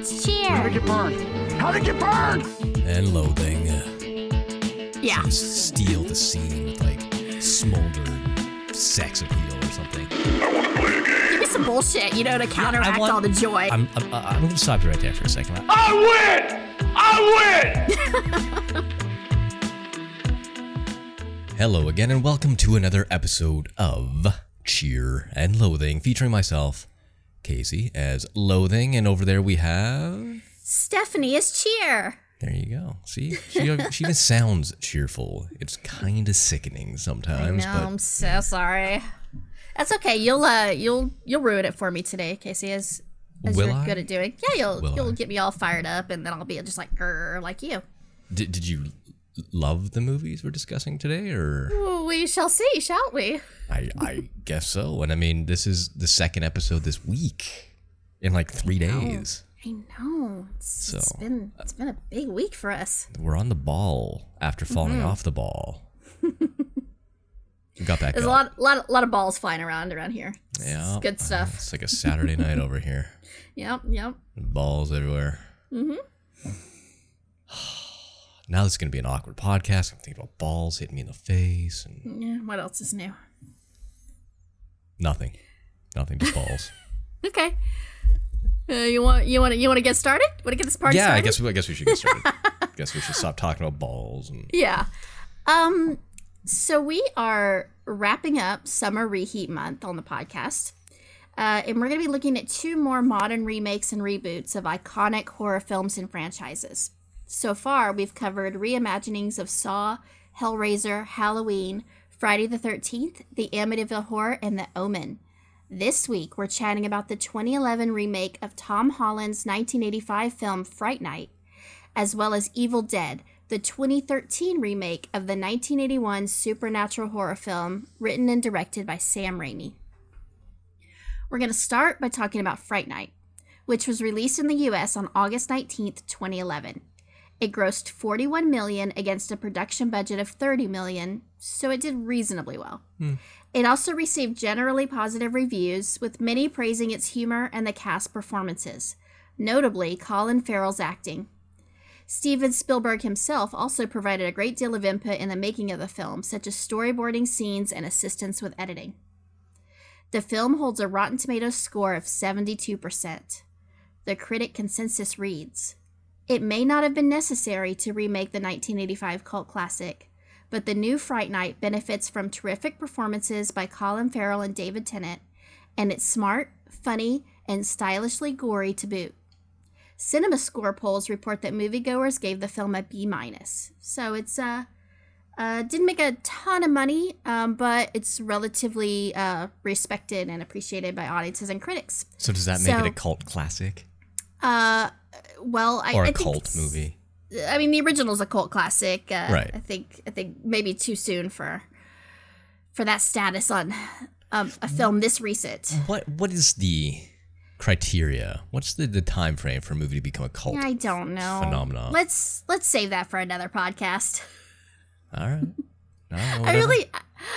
It's cheer. How'd it get burned? How'd it get burned? and loathing. Uh, yeah. Just steal the scene with like smoldered sex appeal or something. Give me some bullshit, you know, to counteract want- all the joy. I'm, I'm, uh, I'm gonna stop you right there for a second. I win! I win! Hello again, and welcome to another episode of Cheer and Loathing, featuring myself, Casey, as Loathing, and over there we have. Stephanie is cheer. There you go. See, she, she even sounds cheerful. It's kind of sickening sometimes, No, but I'm so sorry. That's okay. You'll uh you'll you'll ruin it for me today, Casey, as as Will you're I? good at doing. Yeah, you'll Will you'll I? get me all fired up and then I'll be just like like you. did, did you love the movies we're discussing today, or we shall see, shall we? I, I guess so. And I mean, this is the second episode this week in like three days. I know. It's, it's So, been it's been a big week for us. We're on the ball after falling Mm-hmm. off the ball. we got back There's a up. lot lot lot of balls flying around around here. It's, it's Yeah, good stuff. It's like a Saturday night over here. Yep, yep. Balls everywhere. Mm-hmm. now this is gonna be an awkward podcast. I'm thinking about balls hitting me in the face and Yeah, what else is new? nothing, nothing, just balls. Okay. Uh, you want you want to you want to get started? Want to get this party yeah, started? I guess I guess we should get started. I guess we should stop talking about balls and Yeah. Um so we are wrapping up summer reheat month on the podcast. Uh, and we're going to be looking at two more modern remakes and reboots of iconic horror films and franchises. So far, we've covered reimaginings of Saw, Hellraiser, Halloween, Friday the 13th, The Amityville Horror, and The Omen. This week, we're chatting about the 2011 remake of Tom Holland's 1985 film Fright Night, as well as Evil Dead, the 2013 remake of the 1981 supernatural horror film written and directed by Sam Raimi. We're going to start by talking about Fright Night, which was released in the US on August 19th, 2011. It grossed 41 million against a production budget of 30 million, so it did reasonably well. Hmm. It also received generally positive reviews, with many praising its humor and the cast performances, notably Colin Farrell's acting. Steven Spielberg himself also provided a great deal of input in the making of the film, such as storyboarding scenes and assistance with editing. The film holds a Rotten Tomatoes score of 72%. The critic consensus reads It may not have been necessary to remake the 1985 cult classic, but the new Fright Night benefits from terrific performances by Colin Farrell and David Tennant, and it's smart, funny, and stylishly gory to boot. Cinema score polls report that moviegoers gave the film a B minus. So it's uh, uh didn't make a ton of money, um, but it's relatively uh, respected and appreciated by audiences and critics. so does that make it a cult classic Uh, well, I or I a think cult movie? I mean, the original's a cult classic. Uh, Right. I think I think maybe too soon for for that status on um, a film this recent. What what is the criteria? What's the, the time frame for a movie to become a cult? I don't know. Phenomenon. Let's let's save that for another podcast. All right. No, I really,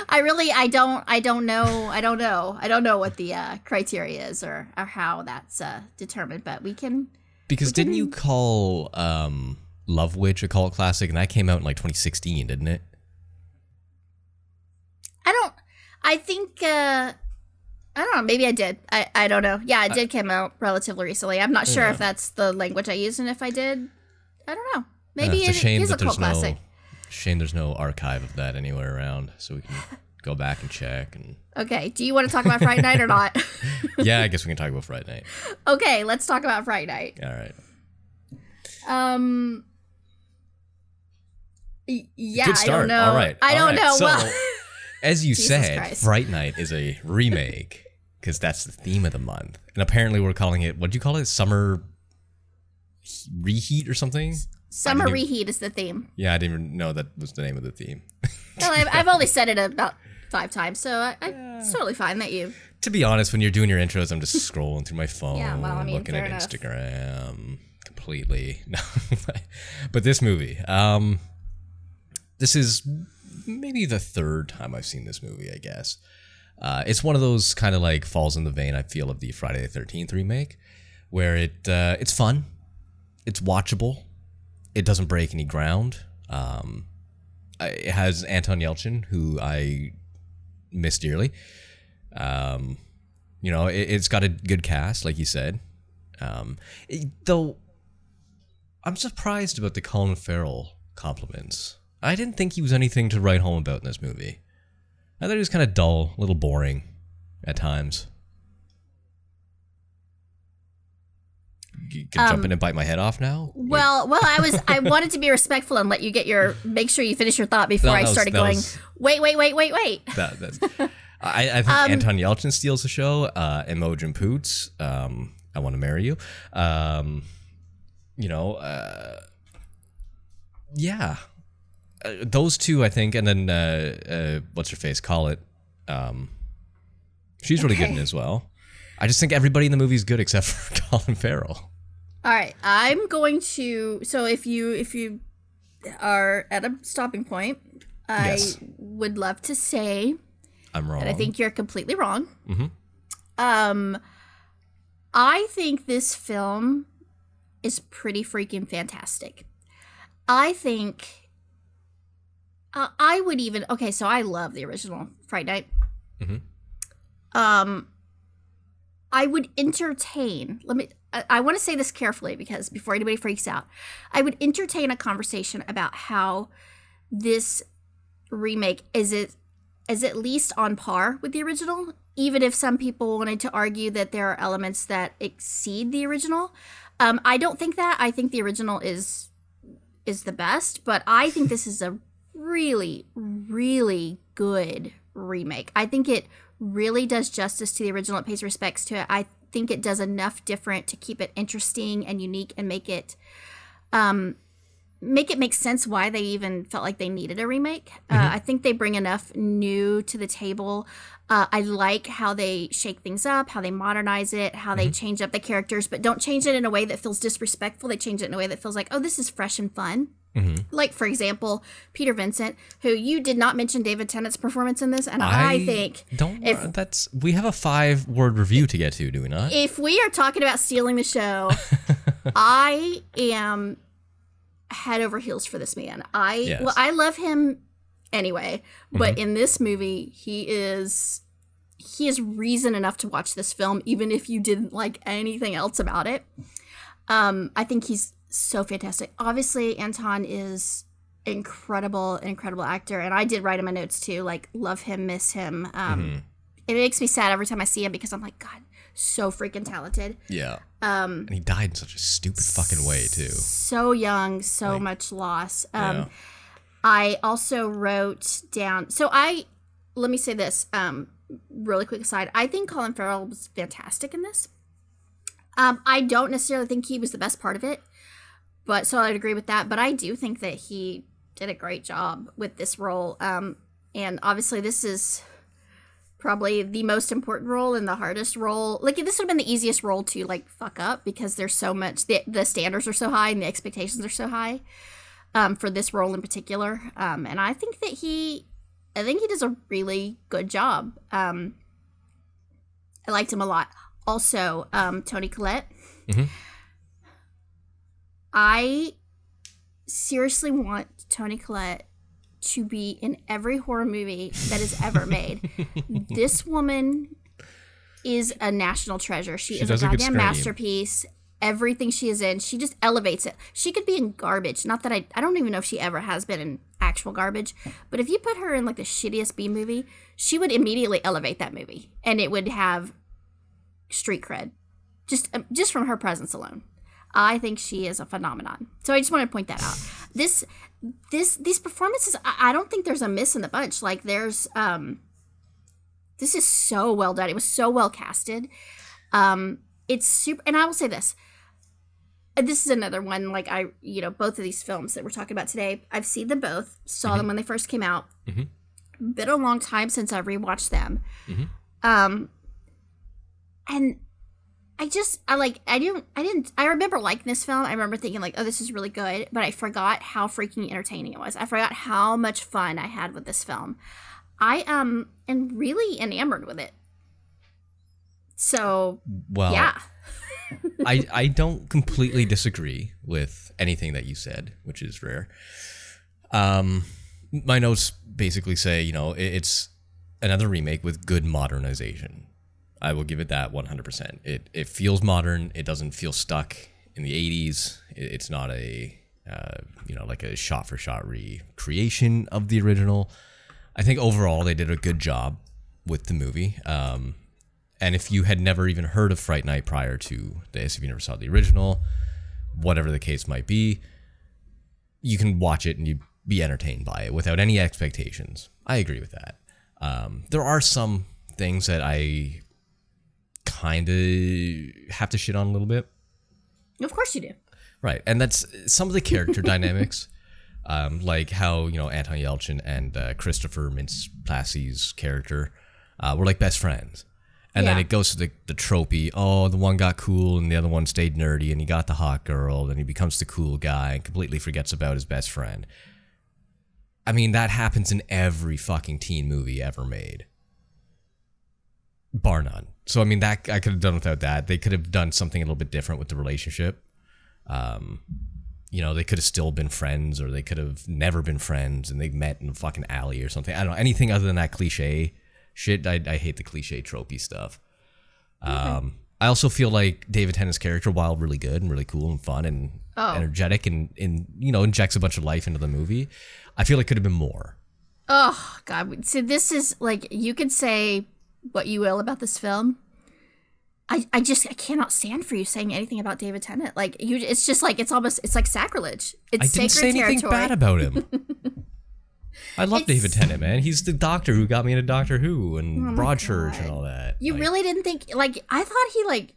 I really, I don't, I don't know, I don't know, I don't know what the uh, criteria is or or how that's uh, determined. But we can. Because didn't you call um, Love Witch a cult classic, and that came out in like 2016, didn't it? I don't. I think. uh I don't know. Maybe I did. I, I don't know. Yeah, it did come out relatively recently. I'm not sure if that's the language I used, and if I did, I don't know. Maybe Uh, it's a it shame is a cult there's no classic. shame there's no archive of that anywhere around, so we can go back and check. And Okay. Do you want to talk about Friday Night or not? yeah, I guess we can talk about Friday Night. okay, let's talk about Friday Night. All right. Um. Yeah, Good I don't know. All right. I all don't right. know. So, well, as you Jesus said, Christ. Fright Night is a remake because that's the theme of the month, and apparently we're calling it. What do you call it? Summer reheat or something? summer reheat is the theme. Yeah, I didn't even know that was the name of the theme. Well, I've, I've only said it about five times, so I, I, it's totally fine that you. to be honest, when you're doing your intros, I'm just scrolling through my phone, Yeah, well, I mean, looking at enough. Instagram completely. No, but this movie, um, this is maybe the third time I've seen this movie. I guess uh, it's one of those kind of like falls in the vein I feel of the Friday the Thirteenth remake, where it uh, it's fun, it's watchable, it doesn't break any ground. Um, it has Anton Yelchin, who I miss dearly. Um, you know, it, it's got a good cast, like you said. Um, it- though, I'm surprised about the Colin Farrell compliments. I didn't think he was anything to write home about in this movie. I thought he was kind of dull, a little boring at times. You can jump in and bite my head off now. Well, well, I was I wanted to be respectful and let you get your make sure you finish your thought before No, I that was- started going. was- Wait, wait, wait, wait, wait. that, that's, I, I think Um, Anton Yelchin steals the show. Uh, Imogen Poots, um, I want to marry you. Um, you know, uh, yeah, uh, those two, I think, and then uh, uh, what's her face? Call it. Um, she's really good in as well. I just think everybody in the movie is good except for Colin Farrell. All right, I'm going to. So if you if you are at a stopping point, I Yes. would love to say I'm wrong. that I think you're completely wrong. Um, I think this film is pretty freaking fantastic. I think. Uh, I would even okay. So I love the original Fright Night. Mhm. Um, I would entertain. Let me. I, I want to say this carefully because before anybody freaks out, I would entertain a conversation about how this remake is it is at least on par with the original. Even if some people wanted to argue that there are elements that exceed the original, um, I don't think that. I think the original is is the best, but I think this is a really, really good remake. I think it really does justice to the original. It pays respects to it. I think it does enough different to keep it interesting and unique and make it um make it make sense why they even felt like they needed a remake. Uh, I think they bring enough new to the table. Uh, I like how they shake things up, how they modernize it, how they change up the characters, but don't change it in a way that feels disrespectful. They change it in a way that feels like, oh, this is fresh and fun. Like, for example, Peter Vincent, who you did not mention David Tennant's performance in this, and I, think don't. if- that's we have a five word review to get to, do we not? if we are talking about stealing the show, I am head over heels for this man. I Yes. well, I love him anyway, but Mm-hmm. in this movie, he is he is reason enough to watch this film, even if you didn't like anything else about it. Um, I think he's so fantastic. Obviously, Anton is incredible, incredible actor, and I did write in my notes too, like love him, miss him. Um, Mm-hmm. It makes me sad every time I see him because I'm like, God, so freaking talented. Yeah. Um, And he died in such a stupid fucking way too. so young, so much loss. Um, Yeah. I also wrote down. So I let me say this. Um, really quick aside. I think Colin Farrell was fantastic in this. Um, I don't necessarily think he was the best part of it, but so I'd agree with that. But I do think that he did a great job with this role. Um, and obviously this is probably the most important role and the hardest role. Like this would have been the easiest role to like fuck up because there's so much the, the standards are so high and the expectations are so high um, for this role in particular. Um, and I think that he, I think he does a really good job. Um, I liked him a lot. Also, um, Toni Collette. Mhm. I seriously want Toni Collette to be in every horror movie that is ever made. this woman is a national treasure. She, She is a goddamn masterpiece. Everything she is in, she just elevates it. She could be in garbage. Not that I, I don't even know if she ever has been in actual garbage, but if you put her in like the shittiest B movie, she would immediately elevate that movie, and it would have street cred, just um, just from her presence alone. I think she is a phenomenon. So I just want to point that out. This this these performances, I, I don't think there's a miss in the bunch. Like there's um, this is so well done. It was so well casted. Um, it's super, and I will say this. This is another one. Like I, you know, both of these films that we're talking about today, I've seen them both. Saw them when they first came out. Mhm. Been a long time since I've rewatched them. Mhm. Um, and I just I like I didn't I didn't I remember liking this film. I remember thinking like, oh, this is really good, but I forgot how freaking entertaining it was. I forgot how much fun I had with this film. I um am really enamored with it. So Well, yeah, I I don't completely disagree with anything that you said, which is rare. Um, my notes basically say, you know, it, it's another remake with good modernization. I will give it that 100%. It it feels modern. It doesn't feel stuck in the 80s. It, it's not a uh, you know like a shot for shot recreation of the original. I think overall they did a good job with the movie. Um, and if you had never even heard of Fright Night prior to this, if you never saw the original, whatever the case might be, you can watch it and you be entertained by it without any expectations. I agree with that. Um, there are some things that I kind of have to shit on a little bit. Of course you do. Right, and that's some of the character dynamics, um, like how you know Anton Yelchin and uh, Christopher Mintz-Plasse's character uh, were like best friends, and then it goes to the the tropey. Oh, the one got cool and the other one stayed nerdy, and he got the hot girl, then he becomes the cool guy and completely forgets about his best friend. I mean, that happens in every fucking teen movie ever made bar none. So I mean that I could have done without that. They could have done something a little bit different with the relationship. Um, you know, they could have still been friends, or they could have never been friends, and they met in a fucking alley or something. I don't know anything other than that cliche shit. I, I hate the cliche tropey stuff. Um, I also feel like David Tennant's character, while really good and really cool and fun and Oh. energetic and, and you know injects a bunch of life into the movie, I feel it could have been more. Oh God! So this is like you could say what you will about this film. I, I just I cannot stand for you saying anything about David Tennant. Like you, it's just like it's almost it's like sacrilege. It's I didn't say anything territory. bad about him. I love It's- David Tennant, man. He's the doctor who got me into Doctor Who and Oh Broadchurch and all that. you Like, really didn't think like I thought he like.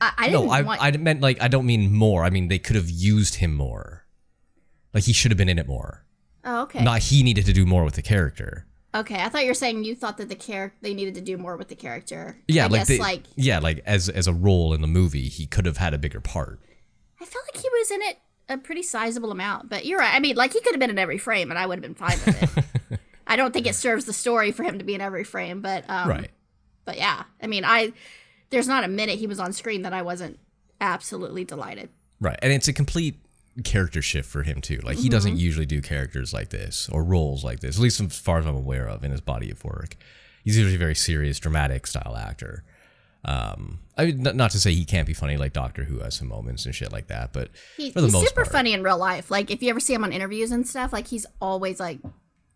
I, I didn't No, I want. I meant like I don't mean more. I mean they could have used him more. Like he should have been in it more. oh okay. Not he needed to do more with the character. Okay, I thought you were saying you thought that the character they needed to do more with the character. Yeah, I like guess, they, like yeah, like as as a role in the movie, he could have had a bigger part. I felt like he was in it a pretty sizable amount, but you're right. I mean, like he could have been in every frame, and I would have been fine with it. I don't think it serves the story for him to be in every frame, but um, right. But yeah, I mean, I there's not a minute he was on screen that I wasn't absolutely delighted. Right. And it's a complete character shift for him too. Like he Mm-hmm. doesn't usually do characters like this or roles like this, at least as far as I'm aware of in his body of work. He's usually a very serious, dramatic style actor. Um, I mean, not to say he can't be funny like Doctor Who has some moments and shit like that, but He, for the he's most super part, funny in real life. Like if you ever see him on interviews and stuff, like he's always like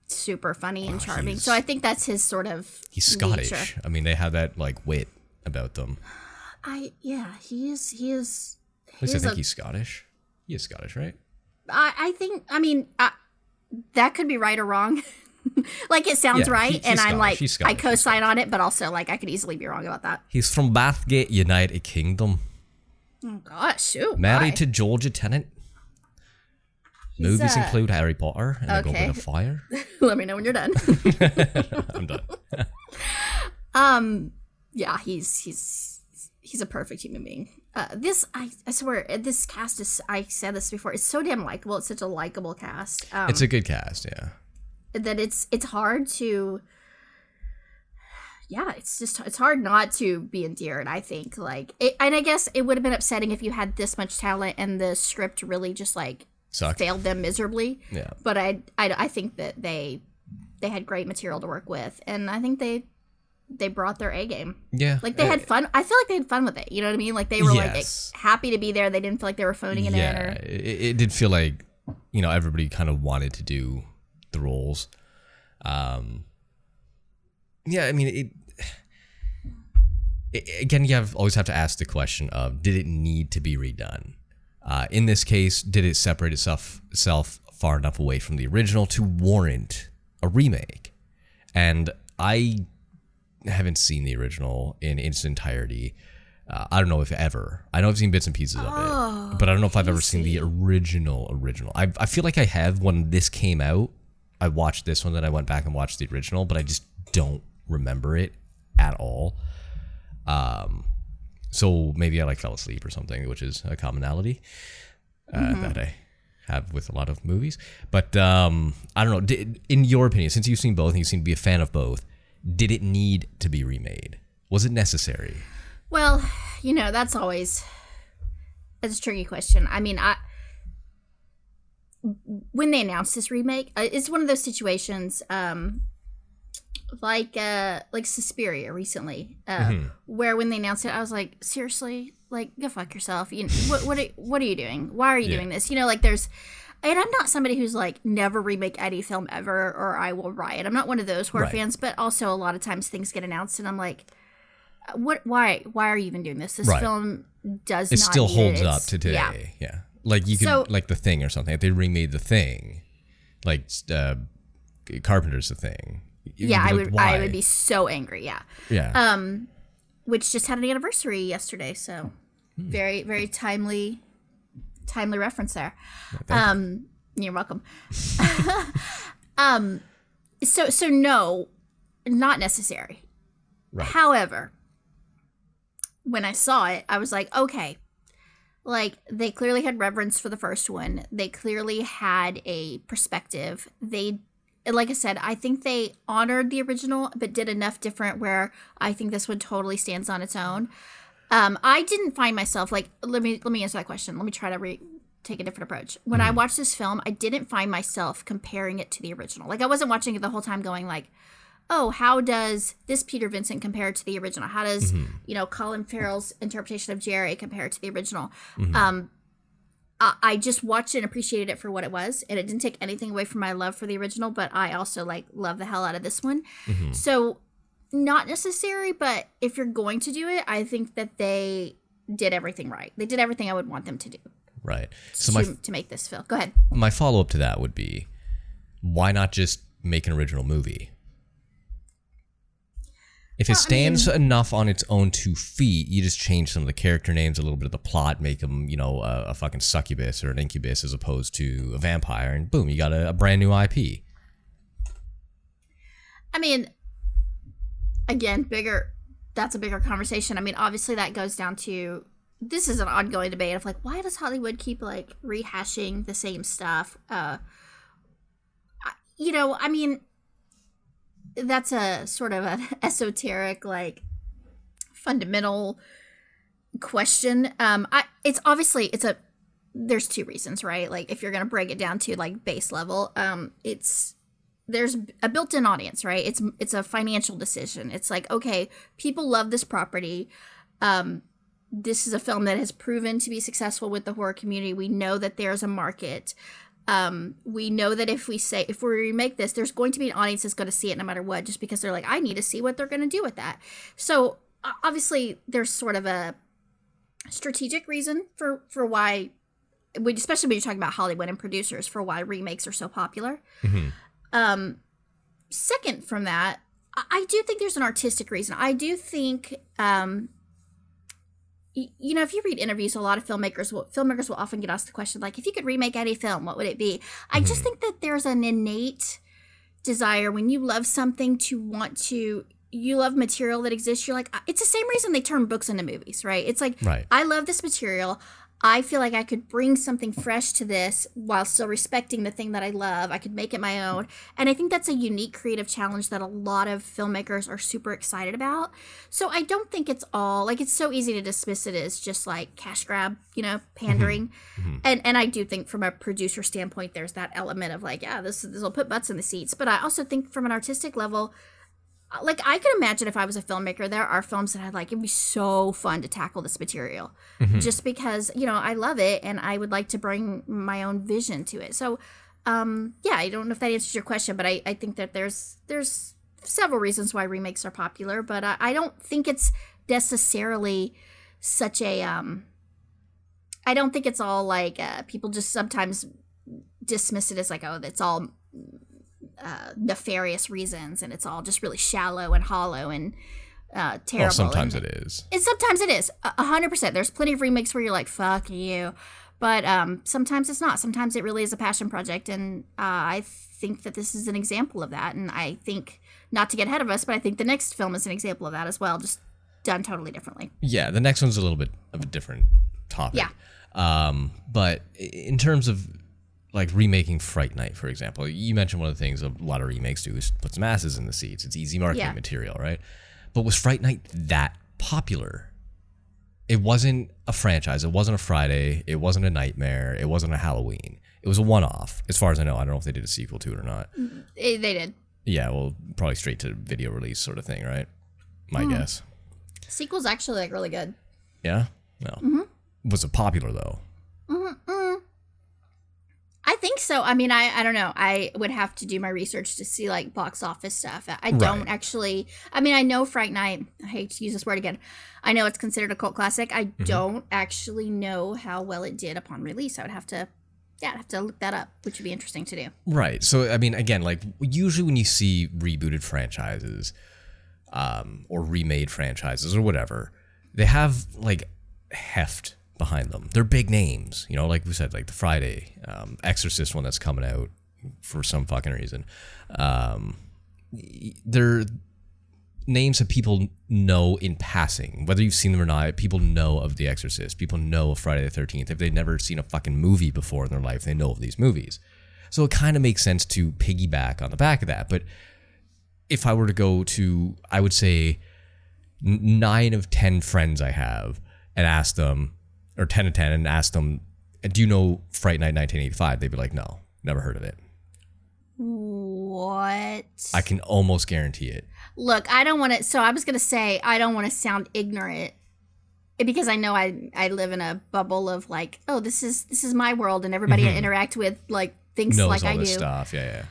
super funny and charming. So I think that's his sort of he's Scottish. nature. I mean, they have that like wit about them. I yeah, he is he is. At least I think a- he's Scottish. He is Scottish, right? I I think I mean I, that could be right or wrong. like it sounds Yeah, right, he- he's and I'm Scottish, like he's I co-sign on it, but also like I could easily be wrong about that. He's from Bathgate, United Kingdom. Oh gosh, shoot. Married why? to Georgia Tennant. Movies uh, include Harry Potter and the okay. Goblet of Fire. Let me know when you're done. I'm done. um, yeah, he's he's he's a perfect human being. Uh, this I, I swear uh, this cast is I said this before. It's so damn likable. It's such a likable cast. Um, It's a good cast, yeah. that it's it's hard to yeah it's just it's hard not to be endeared i think like it, and i guess it would have been upsetting if you had this much talent and the script really just like Sucked. failed them miserably Yeah. but I, I i think that they they had great material to work with and i think they they brought their a game Yeah. like they uh, had fun i feel like they had fun with it you know what i mean like they were Yes. like happy to be there they didn't feel like they were phoning it Yeah. in or It, it did feel like, you know, everybody kind of wanted to do the roles. Um, yeah, I mean, it, it. Again, you have always have to ask the question of did it need to be redone? Uh, in this case, did it separate itself, itself far enough away from the original to warrant a remake? And I haven't seen the original in its entirety. Uh, I don't know if ever. I know I've seen bits and pieces of it, but I don't know if I've ever seen the original original. I I feel like I have when this came out. I watched this one, then I went back and watched the original, but I just don't remember it at all. Um, so maybe I like fell asleep or something, which is a commonality uh, that I have with a lot of movies. But um, I don't know. Did, in your opinion, since you've seen both and you seem to be a fan of both, did it need to be remade? Was it necessary? Well, you know, that's always that's a tricky question. I mean, I when they announced this remake, uh, it's one of those situations um like uh like Suspiria recently, uh, where when they announced it, I was like, seriously, like go fuck yourself. You know, what what are, what are you doing? Why are you Yeah. doing this? You know, like there's. And I'm not somebody who's like never remake any film ever, or I will riot. I'm not one of those horror Right. fans, but also a lot of times things get announced, and I'm like, what? Why? Why are you even doing this? This Right. film does. It not still holds it. up today. Yeah. Yeah. Like you can So- like the thing or something. If they remade the thing, like uh, Carpenter's the thing. Yeah, be I like, would. I would be so angry. Yeah. Yeah. Um, which just had an anniversary yesterday, so Hmm. very, very timely, timely reference there. thank you. Um, you're welcome. um, so so no, not necessary. Right. However, when I saw it, I was like, okay, like they clearly had reverence for the first one. They clearly had a perspective. They like I said, I think they honored the original but did enough different where I think this one totally stands on its own. Um, I didn't find myself like let me let me answer that question. Let me try to re- take a different approach. When I watched this film, I didn't find myself comparing it to the original. Like I wasn't watching it the whole time going like, "Oh, how does this Peter Vincent compare to the original? How does, you know, Colin Farrell's interpretation of Jerry compare to the original?" Um I I just watched it and appreciated it for what it was, and it didn't take anything away from my love for the original. But I also like love the hell out of this one. So, not necessary, but if you're going to do it, I think that they did everything right. They did everything I would want them to do right. So to, my to make this film. Go ahead. my follow up to that would be, why not just make an original movie? If it Well, I stands enough on its own two feet, you just change some of the character names, a little bit of the plot, make them, you know, a, a fucking succubus or an incubus as opposed to a vampire, and boom, you got a, a brand new IP. I mean, again, bigger. That's a bigger conversation. I mean, obviously, that goes down to this is an ongoing debate of like, why does Hollywood keep like rehashing the same stuff? Uh, you know, I mean, that's a sort of an esoteric, like, fundamental question. Um, I it's obviously it's a there's two reasons, right? Like, if you're gonna break it down to like base level, um, it's there's a built-in audience right? It's it's a financial decision. It's like okay people love this property. Um this is a film that has proven to be successful with the horror community. We know that there's a market. Um we know that if we say if we remake this there's going to be an audience that's going to see it no matter what just because they're like i need to see what they're going to do with that. So obviously there's sort of a strategic reason for for why especially when you're talking about hollywood and producers for why remakes are so popular um, second from that, I- I do think there's an artistic reason. I do think, um, y- you know, if you read interviews, a lot of filmmakers will filmmakers will often get asked the question like, if you could remake any film, what would it be? I just think that there's an innate desire when you love something to want to. You love material that exists. You're like, it's the same reason they turn books into movies, right? It's like, Right. I love this material. I feel like I could bring something fresh to this while still respecting the thing that I love. I could make it my own. And I think that's a unique creative challenge that a lot of filmmakers are super excited about. So I don't think it's all like it's so easy to dismiss it as just like cash grab, you know, mm-hmm. pandering. Mm-hmm. And and I do think from a producer standpoint there's that element of like, yeah, this this will put butts in the seats. But I also think from an artistic level, like I can imagine if I was a filmmaker, there are films that I'd like. It'd be so fun to tackle this material, just because you know I love it and I would like to bring my own vision to it. So, um, yeah, I don't know if that answers your question, but I, I think that there's there's several reasons why remakes are popular, but I, I don't think it's necessarily such a um. I don't think it's all like uh, people just sometimes dismiss it as like oh it's all uh, nefarious reasons and it's all just really shallow and hollow and uh, terrible. Well, sometimes and, it is. and sometimes it is a a hundred percent. There's plenty of remakes where you're like, "Fuck you," but um, sometimes it's not. Sometimes it really is a passion project, and uh, I think that this is an example of that. And I think not to get ahead of us, but I think the next film is an example of that as well, just done totally differently. Yeah, the next one's a little bit of a different topic. Yeah. Um, but in terms of like remaking Fright Night, for example, you mentioned one of the things a lot of remakes do is put some asses in the seats. It's easy marketing Yeah. material, right? But was Fright Night that popular? it wasn't a franchise. It wasn't a Friday. It wasn't a Nightmare. It wasn't a Halloween. It was a one-off, as far as I know. I don't know if they did a sequel to it or not. Eh, they did. Yeah, well, probably straight to video release sort of thing, right? My Hmm. guess. Sequel's actually like really good. Yeah. No. Mm-hmm. Was it popular though? I think so. I mean, I I don't know. I would have to do my research to see like box office stuff. I- don't Right. actually. I mean, I know Fright Night. I hate to use this word again. I know it's considered a cult classic. I Mm-hmm. don't actually know how well it did upon release. I would have to, yeah, I'd have to look that up, which would be interesting to do. Right. So I mean, again, like usually when you see rebooted franchises, um, or remade franchises or whatever, they have like heft behind them. They're big names, you know, like we said, like the Friday um, Exorcist one that's coming out for some fucking reason. Um, they're names that people know in passing, whether you've seen them or not. People know of The Exorcist. People know of Friday the Thirteenth. If they've never seen a fucking movie before in their life, they know of these movies. So it kind of makes sense to piggyback on the back of that. But if I were to go to, I would say nine of ten friends I have and ask them, or ten to ten, and ask them, "Do you know Fright Night 1985?" They'd be like, "No, never heard of it." What? I can almost guarantee it. Look, I don't want to. So I was gonna say I don't want to sound ignorant eh, because I know I I live in a bubble of like, oh, this is this is my world, and everybody I interact with like thinks Knows like I do. stuff. Yeah, yeah.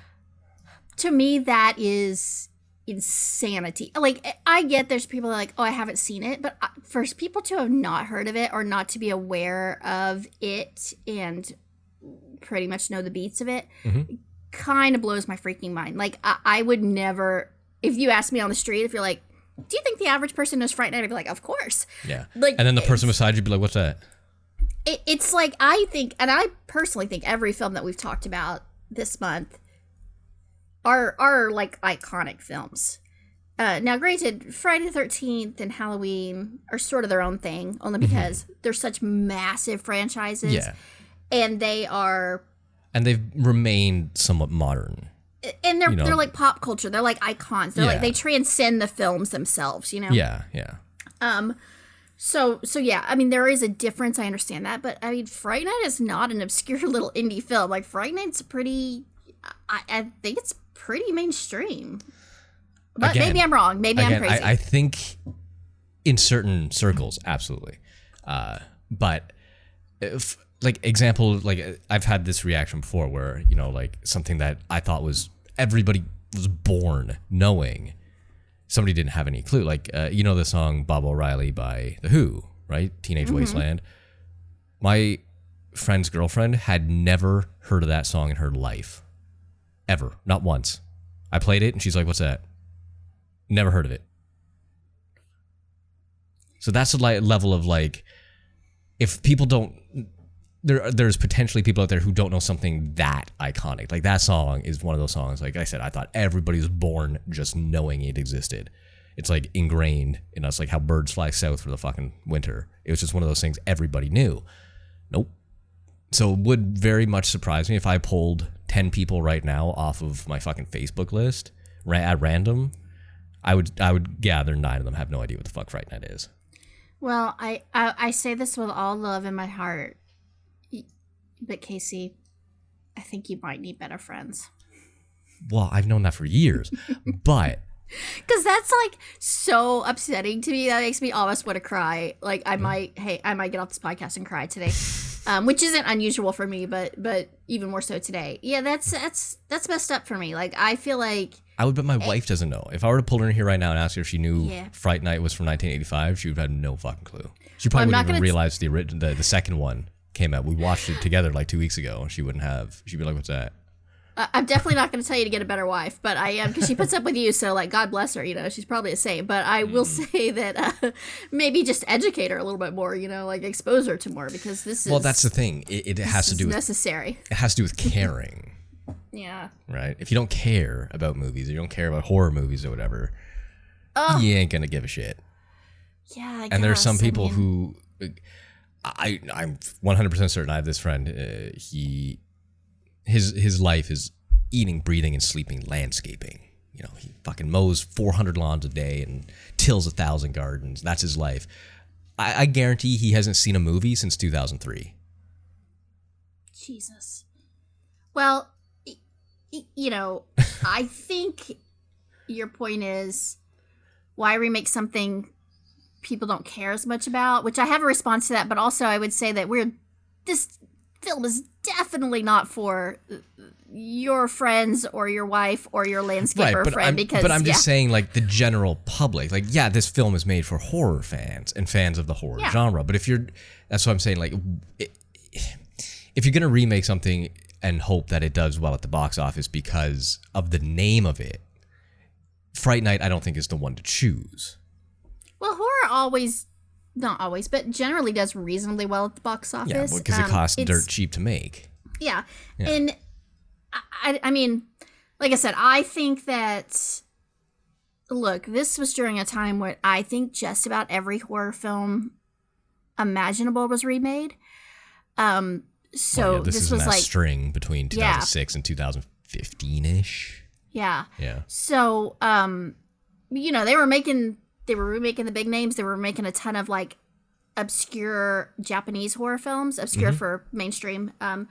To me, that is insanity. Like I get there's people that are like, oh, I haven't seen it, but I- for people to have not heard of it or not to be aware of it and pretty much know the beats of it, mm-hmm. kind of blows my freaking mind. Like I, I would never. If you ask me on the street, if you're like, do you think the average person knows Fright Night? I'd be like, of course. Yeah. Like, and then the person beside you'd be like, "What's that?" It, it's like I think, and I personally think every film that we've talked about this month are are like iconic films. Uh, now, granted, Friday the Thirteenth and Halloween are sort of their own thing, only because they're such massive franchises, Yeah. and they are, And they've remained somewhat modern. and they're You know. they're like pop culture. They're like icons. They're Yeah. like they transcend the films themselves. You know. Yeah, yeah. Um. So so yeah, I mean there is a difference. I understand that, but I mean Fright Night is not an obscure little indie film. Like Fright Night's pretty. I, I think it's pretty mainstream. But Again- maybe I'm wrong. Maybe I'm crazy. I, I think in certain circles, absolutely. Uh, but if like example, like I've had this reaction before, where you know, like something that I thought was everybody was born knowing, somebody didn't have any clue. Like uh, you know the song Bob O'Reilly by The Who, right? Teenage Wasteland. My friend's girlfriend had never heard of that song in her life, ever, not once. I played it and she's like, "What's that?" Never heard of it. So that's the level of like, if people don't, there there's potentially people out there who don't know something that iconic. Like that song is one of those songs. Like I said, I thought everybody was born just knowing it existed. It's like ingrained in us, like how birds fly south for the fucking winter. It was just one of those things everybody knew. Nope. So it would very much surprise me if I pulled 10 people right now off of my fucking Facebook list ra- at random. I would I would gather nine of them have no idea what the fuck Fright Night is. well, I, I I say this with all love in my heart, but Casey, I think you might need better friends. Well, I've known that for years, but Because that's like so upsetting to me. That makes me almost want to cry. Like I might, hey, I might get off this podcast and cry today, um, which isn't unusual for me, but but even more so today. Yeah, that's that's that's messed up for me. Like I feel like I would bet my wife doesn't know. If I were to pull her in here right now and ask her if she knew Yeah. Fright Night was from 1985, she would have no fucking clue. She probably I'm wouldn't even gonna t- realize the, the the second one came out. We watched it together like two weeks ago, and she wouldn't have. She'd be like, "What's that?" I'm definitely not going to tell you to get a better wife, but I am because she puts up with you. So like, God bless her. You know, she's probably a saint. But I will Mm. say that uh, maybe just educate her a little bit more. You know, like expose her to more because this is Well, that's the thing. It, it has to is do with necessary. it has to do with caring. Yeah. right? If you don't care about movies, or you don't care about horror movies or whatever, Oh. you ain't gonna give a shit. Yeah. I And there's some guess. I people mean- who, I I'm 100 percent certain. I have this friend. Uh, he, his his life is eating, breathing, and sleeping landscaping. You know, he fucking mows 400 lawns a day and tills a thousand gardens. That's his life. I, I guarantee he hasn't seen a movie since 2003. Jesus. Well, you know, I think your point is why remake something people don't care as much about, which I have a response to that, but also I would say that we're this film is definitely not for your friends or your wife or your landscaper but friend I'm, because but I'm yeah. just saying, like the general public, like yeah, this film is made for horror fans and fans of the horror Yeah. genre. But if you're, that's what I'm saying. Like, if you're gonna remake something and hope that it does well at the box office because of the name of it, Fright Night, I don't think is the one to choose. Well, horror always, not always, but generally does reasonably well at the box office. Yeah, because it Um, costs dirt cheap to make. Yeah. And I, I, mean, like I said, I think that, look, this was during a time where I think just about every horror film imaginable was remade. Um, so Well, yeah, this, this, is was like, string between Yeah. 2006 and 2015 ish. yeah. Yeah. So, um, you know, they were making, they were remaking the big names. They were making a ton of like obscure Japanese horror films, obscure for mainstream um,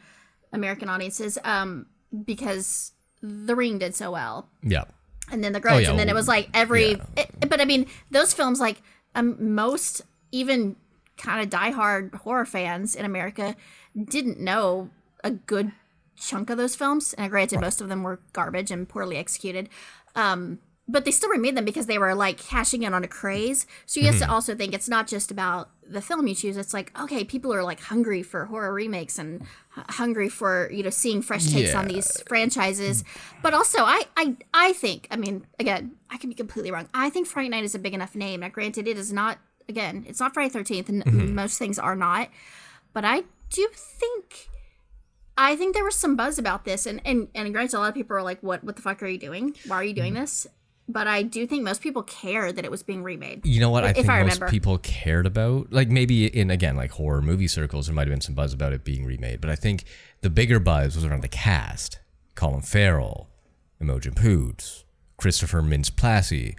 American audiences, um, because The Ring did so well, Yeah. and then The Grudge, yeah, and then it was like every. yeah. it- but I mean, those films, like um, most even kind of diehard horror fans in America, didn't know a good chunk of those films. And granted, most of them were garbage and poorly executed. Um, but they still remade them because they were like cashing in on a craze. So you have to mm-hmm. also think it's not just about the film you choose. It's like okay, people are like hungry for horror remakes and h- hungry for you know seeing fresh takes on these franchises. But also, I I I think I mean again, I could be completely wrong. I think Friday Night is a big enough name. Now, granted, it is not again, it's not Friday Thirteenth, and mm-hmm. most things are not. But I do think. I think there was some buzz about this, and and and granted, a lot of people are like, "What? What the fuck are you doing? Why are you doing mm-hmm. this?" But I do think most people care that it was being remade. You know what? I If think I most remember. people cared about, like maybe in again like horror movie circles, there might have been some buzz about it being remade. But I think the bigger buzz was around the cast: Colin Farrell, Imogen Poots, Christopher Mintz-Plasse.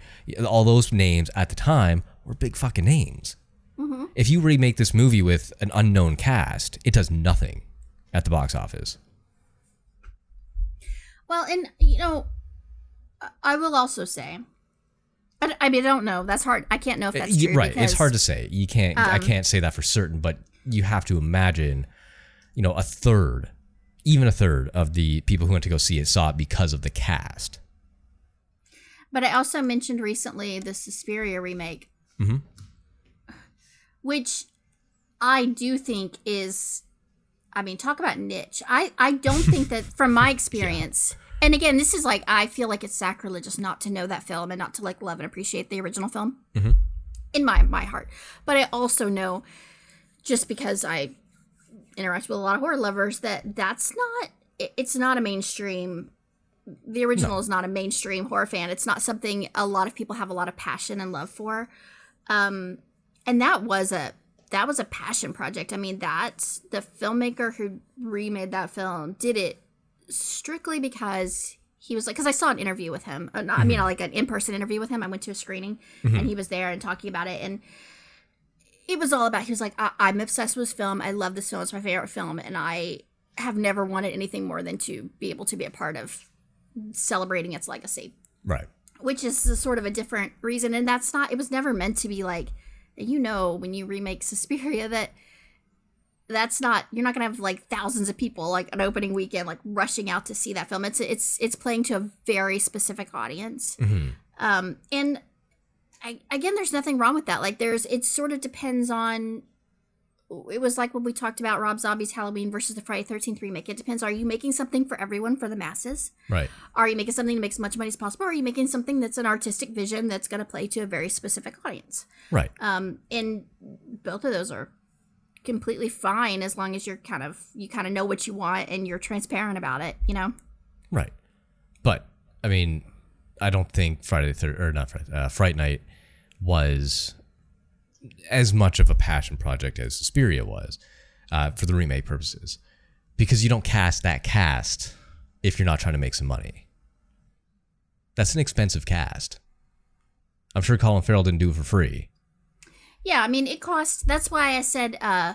All those names at the time were big fucking names. Mm-hmm. If you remake this movie with an unknown cast, it does nothing at the box office. Well, and you know, I- I will also say, I, I mean, I don't know. That's hard. I can't know if that's true. right. It's hard to say. You can't. I um, can't say that for certain, but you have to imagine, you know, a third, even a third of the people who went to go see it saw it because of the cast. But I also mentioned recently the Suspiria remake, Mhm. which I do think is, I mean, talk about niche. I I don't think that from my experience. And again, this is like I feel like it's sacrilegious not to know that film and not to like love and appreciate the original film in my my heart. But I also know, just because I interact with a lot of horror lovers, that that's not it's not a mainstream the original is not a mainstream horror fan. It's not something a lot of people have a lot of passion and love for. Um, and that was a that was a passion project. I mean, that the filmmaker who remade that film did it strictly because he was like, because I saw an interview with him. Uh, not, I mean, like an in person interview with him. I went to a screening and he was there and talking about it. And it was all about, he was like, I- I'm obsessed with film. I love this film. It's my favorite film. And I have never wanted anything more than to be able to be a part of celebrating its legacy, Right. which is a sort of a different reason. And that's not, it was never meant to be like, you know, when you remake Suspiria, that that's not, you're not going to have like thousands of people like an opening weekend, like rushing out to see that film. It's, it's, it's playing to a very specific audience. Mhm. Um, and I, again, there's nothing wrong with that. Like, there's, it sort of depends on. It was like when we talked about Rob Zombie's Halloween versus the Friday Thirteenth remake. It depends. Are you making something for everyone, for the masses? Right. Are you making something to make as much money as possible? Or are you making something that's an artistic vision that's going to play to a very specific audience? Right. Um, and both of those are completely fine as long as you're kind of you kind of know what you want and you're transparent about it. You know. Right. But I mean, I don't think Friday the third or not Friday, uh, Fright Night was as much of a passion project as Suspiria was uh, for the remake purposes, because you don't cast that cast if you're not trying to make some money. That's an expensive cast. I'm sure Colin Farrell didn't do it for free. Yeah, I mean, it costs. That's why I said uh,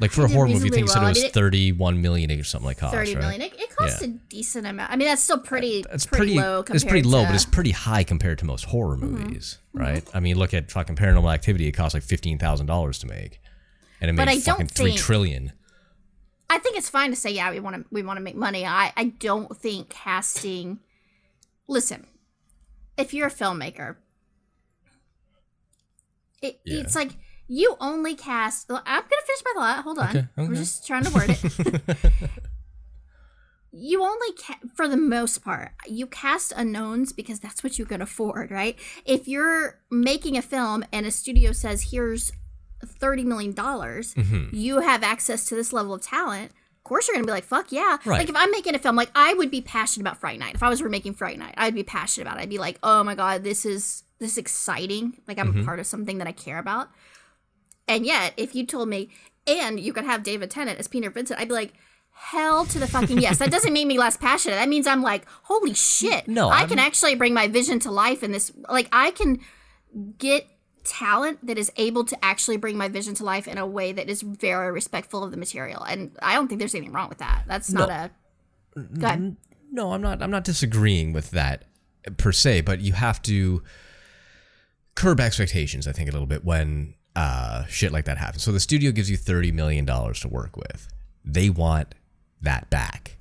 Like for a horror movie, I think you said well. it I was mean, thirty-one million or something like cost, thirty right? million. It, it costs Yeah. a decent amount. I mean, that's still pretty. It's pretty, pretty, low. Compared it's pretty low, to, Mm-hmm. but it's pretty high compared to most horror movies, right? I mean, look at fucking Paranormal Activity; it costs like fifteen thousand dollars to make, and it But made I don't fucking three think- trillion. I think it's fine to say, yeah, we want to we want to make money. I I don't think casting. Listen, if you're a filmmaker, it, Yeah. it's like you only cast. I'm gonna finish my thought. Hold on, Okay, we're okay. just trying to word it. you only ca- for the most part you cast unknowns because that's what you can afford right if you're making a film and a studio says here's 30 million dollars Mm-hmm. you have access to this level of talent of course you're gonna be like fuck yeah Right. like if i'm making a film like i would be passionate about fright night if i was remaking fright night i'd be passionate about it i'd be like oh my god this is this is exciting like i'm Mm-hmm. a part of something that i care about. And yet if you told me and you could have david tennant as peter vincent i'd be like hell to the fucking yes. That doesn't make me less passionate. That means i'm like holy shit No, i I'm- can actually bring my vision to life in this like i can get talent that is able to actually bring my vision to life in a way that is very respectful of the material. And i don't think there's anything wrong with that. That's not a go ahead. No, I'm not. I'm not disagreeing with that per se, but you have to curb expectations. I think a little bit when uh, shit like that happens. So the studio gives you thirty million dollars to work with. They want that back.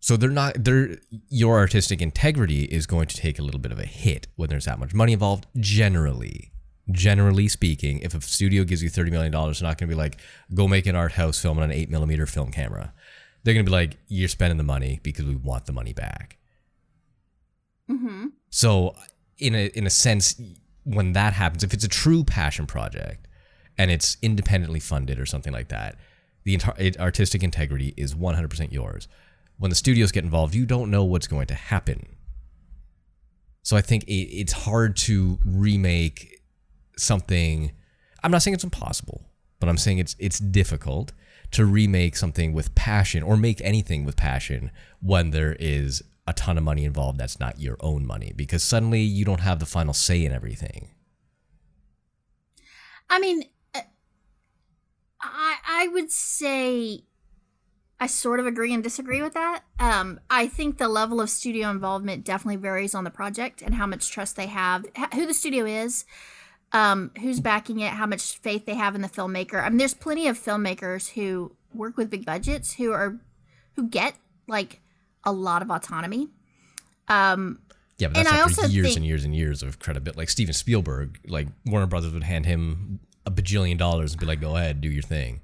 So they're not. They're your artistic integrity is going to take a little bit of a hit when there's that much money involved. Generally, generally speaking, if a studio gives you thirty million dollars, they're not going to be like, "Go make an art house film on an eight millimeter film camera." They're going to be like, "You're spending the money because we want the money back." mm-hmm. So, in a in a sense, when that happens, if it's a true passion project and it's independently funded or something like that, the entire artistic integrity is 100% yours. When the studios get involved, you don't know what's going to happen. So I think it, it's hard to remake something. I'm not saying it's impossible, but I'm saying it's it's difficult to remake something with passion or make anything with passion when there is a ton of money involved that's not your own money because suddenly you don't have the final say in everything. I mean, uh, I I would say I sort of agree and disagree with that. Um, I think the level of studio involvement definitely varies on the project and how much trust they have, who the studio is, um, who's backing it, how much faith they have in the filmmaker. I mean, there's plenty of filmmakers who work with big budgets who are who get like a lot of autonomy. Um, Yeah, but And that's I after also years think- and years and years of credibility. Like Steven Spielberg, like Warner Brothers would hand him a bajillion dollars and be like, "Go ahead, do your thing,"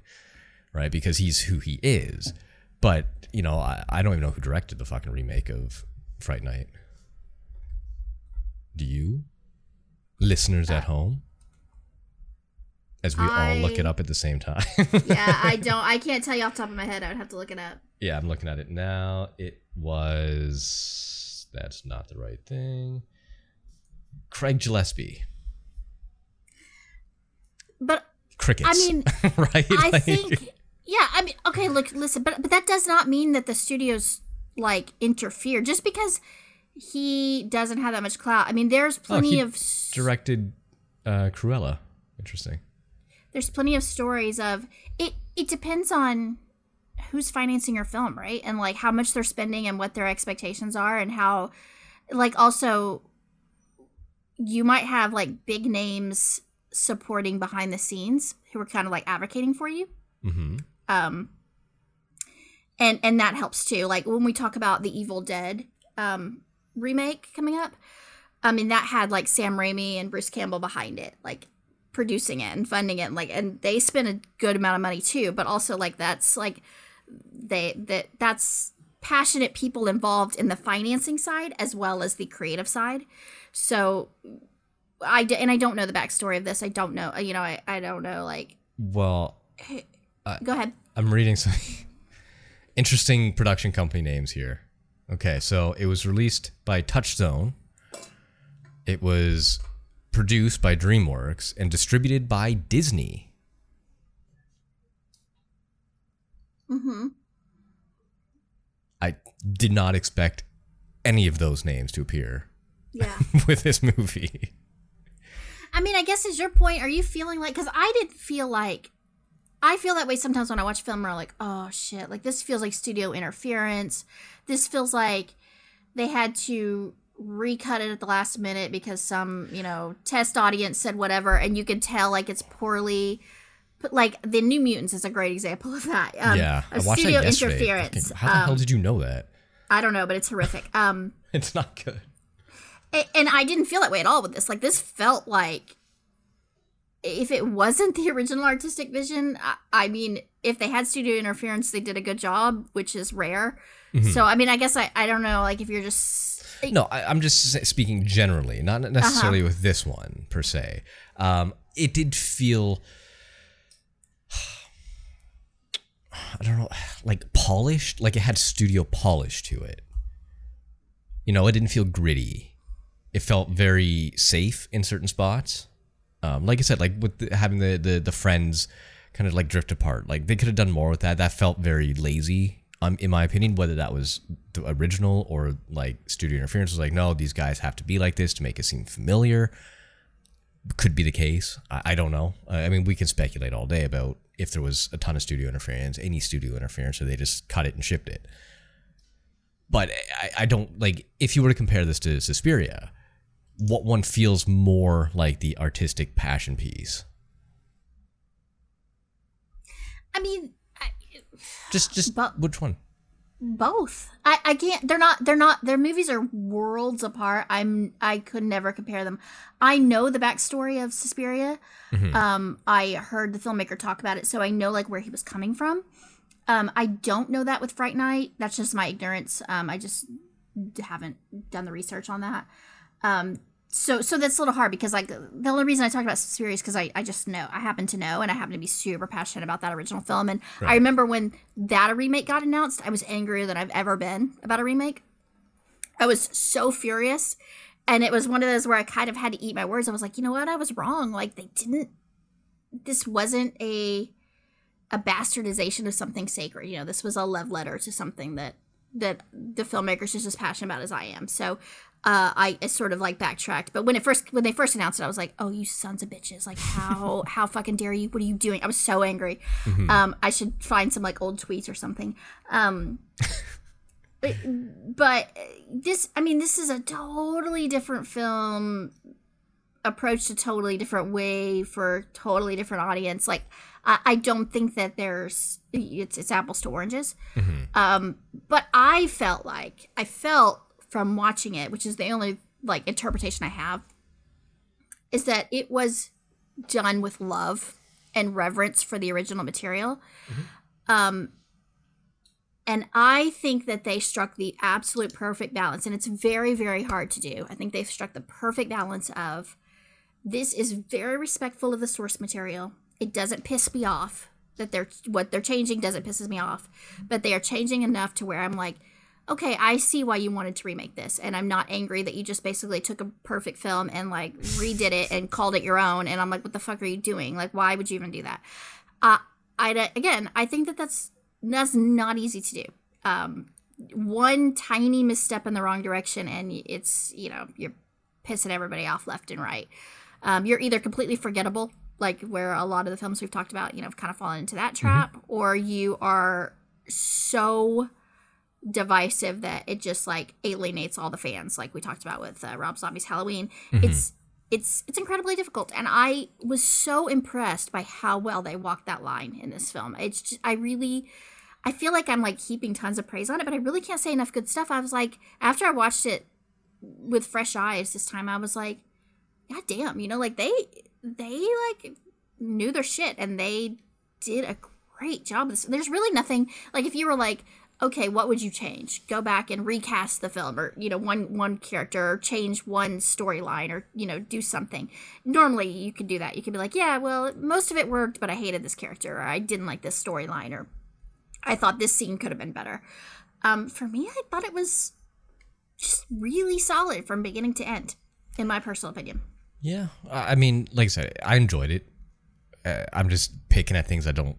right? Because he's who he is. But you know, I, I don't even know who directed the fucking remake of Fright Night. Do you, listeners Uh, at home? As we all look it up at the same time. yeah, I don't. I can't tell you off the top of my head. I would have to look it up. Yeah, I'm looking at it now. It was. That's not the right thing. Craig Gillespie. But Crickets. I mean, right? I Like- think, yeah. I mean, okay. Look, listen, but but that does not mean that the studios like interfere just because he doesn't have that much clout. I mean, there's Oh, plenty he of directed uh, Cruella. Interesting. There's plenty of stories of it. It depends on who's financing your film, right? And like how much they're spending and what their expectations are, and how, like, also, you might have like big names supporting behind the scenes who are kind of like advocating for you. Mm-hmm. um and and that helps too like when we talk about the evil dead um remake coming up i mean that had like sam raimi and bruce campbell behind it like producing it and funding it and like and they spend a good amount of money too but also like that's like they that that's passionate people involved in the financing side as well as the creative side so i d- and i don't know the backstory of this i don't know you know i, I don't know like Well, go ahead I'm reading some interesting production company names here. Okay, so it was released by Touchstone. It was produced by DreamWorks and distributed by Disney. mm-hmm I did not expect any of those names to appear yeah with this movie. I mean, I guess is your point. Are you feeling like? Because I didn't feel like. I feel that way sometimes when I watch film. Where I'm like, oh shit, like this feels like studio interference. This feels like they had to recut it at the last minute because some you know test audience said whatever, and you could tell like it's poorly. But like the New Mutants is a great example of that. Um, yeah, I of watched studio interference. How the hell Um, did you know that? I don't know, but it's horrific. Um, It's not good. And I didn't feel that way at all with this. Like this felt like if it wasn't the original artistic vision, I, I mean, if they had studio interference, they did a good job, which is rare. So I mean, I guess I I don't know. Like if you're just No, I, I'm just speaking generally, not necessarily Uh-huh. with this one per se. Um, it did feel, I don't know, like polished, like it had studio polish to it. You know, it didn't feel gritty. It felt very safe in certain spots. Um, like I said, like with the, having the, the the friends kind of like drift apart. Like they could have done more with that. That felt very lazy. Um, in my opinion, whether that was the original or like studio interference was like, no, these guys have to be like this to make it seem familiar. Could be the case. I, I don't know. I mean, we can speculate all day about if there was a ton of studio interference, any studio interference, or they just cut it and shipped it. But I, I don't like if you were to compare this to Suspiria, what one feels more like the artistic passion piece. I mean, Just, just But- which one? both. I I can't. They're not. They're not. Their movies are worlds apart. I'm. I could never compare them. I know the backstory of Suspiria. Um, I heard the filmmaker talk about it, so I know like where he was coming from. Um, I don't know that with Fright Night. That's just my ignorance. Um, I just haven't done the research on that. Um, so so that's a little hard because like the only reason I talk about Suspiria is because I, I just know I happen to know and I happen to be super passionate about that original film and I remember when that remake got announced I was angrier than I've ever been about a remake. I was so furious and it was one of those where I kind of had to eat my words. I was like, you know what, I was wrong. Like they didn't. This wasn't a a bastardization of something sacred. You know, this was a love letter to something that that the filmmakers is as passionate about as I am. So uh, I, I sort of like backtracked. But when it first when they first announced it, I was like, "Oh, you sons of bitches! Like how how fucking dare you? What are you doing?" I was so angry. Um, I should find some like old tweets or something. Um, but, but this, I mean, this is a totally different film approached a totally different way for a totally different audience. Like, I, I don't think that there's it's it's apples to oranges. Um, but I felt like I felt from watching it, which is the only like interpretation I have, is that it was done with love and reverence for the original material. Um, and I think that they struck the absolute perfect balance, and it's very, very hard to do. I think they've struck the perfect balance of this is very respectful of the source material. It doesn't piss me off that they're what they're changing doesn't pisses me off, but they are changing enough to where I'm like, okay, I see why you wanted to remake this, and I'm not angry that you just basically took a perfect film and like redid it and called it your own. And I'm like, what the fuck are you doing? Like, why would you even do that? Uh, I again, I think that that's that's not easy to do. Um, one tiny misstep in the wrong direction, and it's you know you're pissing everybody off left and right. Um, you're either completely forgettable, like where a lot of the films we've talked about, you know, have kind of fallen into that trap, or you are so divisive that it just like alienates all the fans, like we talked about with uh, Rob Zombie's Halloween. It's it's it's incredibly difficult, and I was so impressed by how well they walked that line in this film. It's just, I really. I feel like I'm like heaping tons of praise on it, but I really can't say enough good stuff. I was like, after I watched it with fresh eyes this time, I was like, God damn, you know, like they they like knew their shit and they did a great job. There's really nothing like if you were like, okay, what would you change? Go back and recast the film, or you know, one one character, or change one storyline, or you know, do something. Normally, you could do that. You could be like, yeah, well, most of it worked, but I hated this character, or I didn't like this storyline, or I thought this scene could have been better. Um, for me, I thought it was just really solid from beginning to end, in my personal opinion. Yeah, I mean, like I said, I enjoyed it. Uh, I'm just picking at things I don't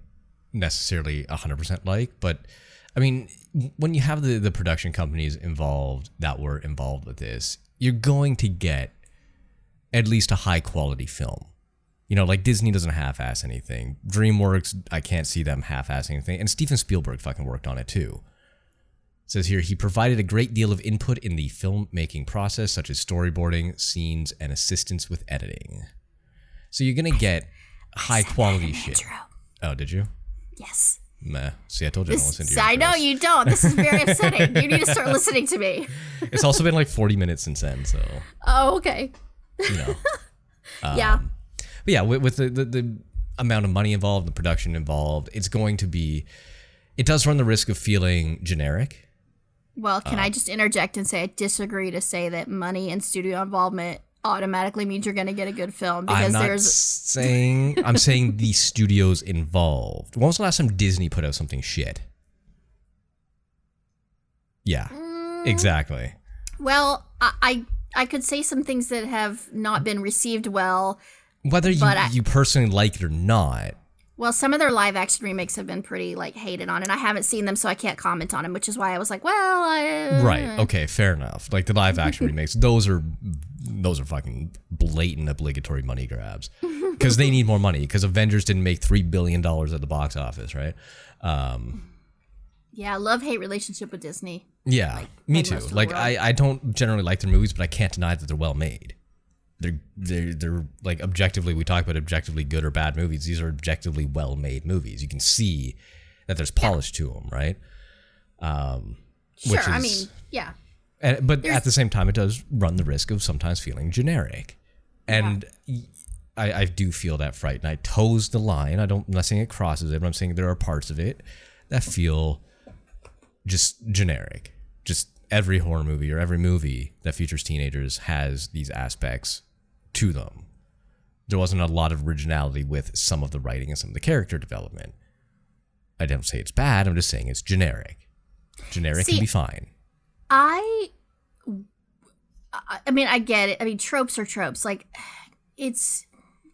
necessarily 100% like, but I mean, when you have the the production companies involved that were involved with this, you're going to get at least a high quality film. You know, like Disney doesn't half ass anything. DreamWorks, I can't see them half assing anything. And Steven Spielberg fucking worked on it too. It says here he provided a great deal of input in the filmmaking process, such as storyboarding, scenes, and assistance with editing. So you're gonna get high quality shit. Intro. Oh, did you? Yes. Meh. See, I told you I don't listen to This, your I know you don't. This is very upsetting. You need to start listening to me. It's also been like 40 minutes since then, so Oh, okay. you know. yeah. But yeah, with, with the, the the amount of money involved, the production involved, it's going to be. It does run the risk of feeling generic. Well, can uh, I just interject and say I disagree to say that money and studio involvement automatically means you're going to get a good film because I'm not there's saying. I'm saying the studios involved. When was the last time Disney put out something shit? Yeah, Mm. exactly. well, I, I I could say some things that have not been received well. Whether you, I- you personally like it or not, Well, some of their live action remakes have been pretty like hated on, and I haven't seen them, so I can't comment on them. Which is why I was like, well, I, Right. Okay. Fair enough. Like the live action remakes, those are those are fucking blatant obligatory money grabs because they need more money because Avengers didn't make three billion dollars at the box office, right? Um, yeah, love hate relationship with Disney. yeah, me too. most of the Like. I, I don't generally like their movies, but I can't deny that they're well made. They're they're they're like objectively. We talk about objectively good or bad movies. These are objectively well made movies. You can see that there's polish to them, right? Um, Sure, which I mean, yeah, And, but at the same time, it does run the risk of sometimes feeling generic. And I do feel that fright. And I toes the line. I don't, I'm not saying it crosses it, but I'm saying there are parts of it that feel just generic. Just every horror movie or every movie that features teenagers has these aspects to them. There wasn't a lot of originality with some of the writing and some of the character development. I don't say it's bad. I'm just saying it's generic. Generic See, can be fine. I, I mean, I get it. I mean, tropes are tropes. Like, it's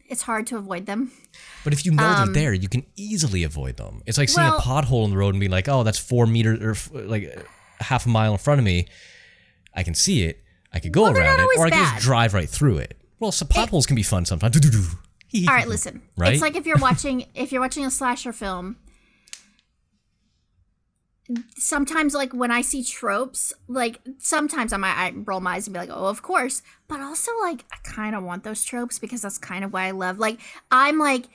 it's hard to avoid them. But if you know they're there, you can easily avoid them. It's like seeing Um, well- a pothole in the road and being like, "Oh, that's four meters or f- like half a mile in front of me. I can see it. I could go Well, around it, or I can bad. just drive right through it." Well, so potholes can be fun sometimes. All All right, listen. Right? It's like if you're watching if you're watching a slasher film. Sometimes, like when I see tropes, like sometimes I might I roll my eyes and be like, "Oh, of course," but also like I kind of want those tropes because that's kind of why I love. Like I'm like,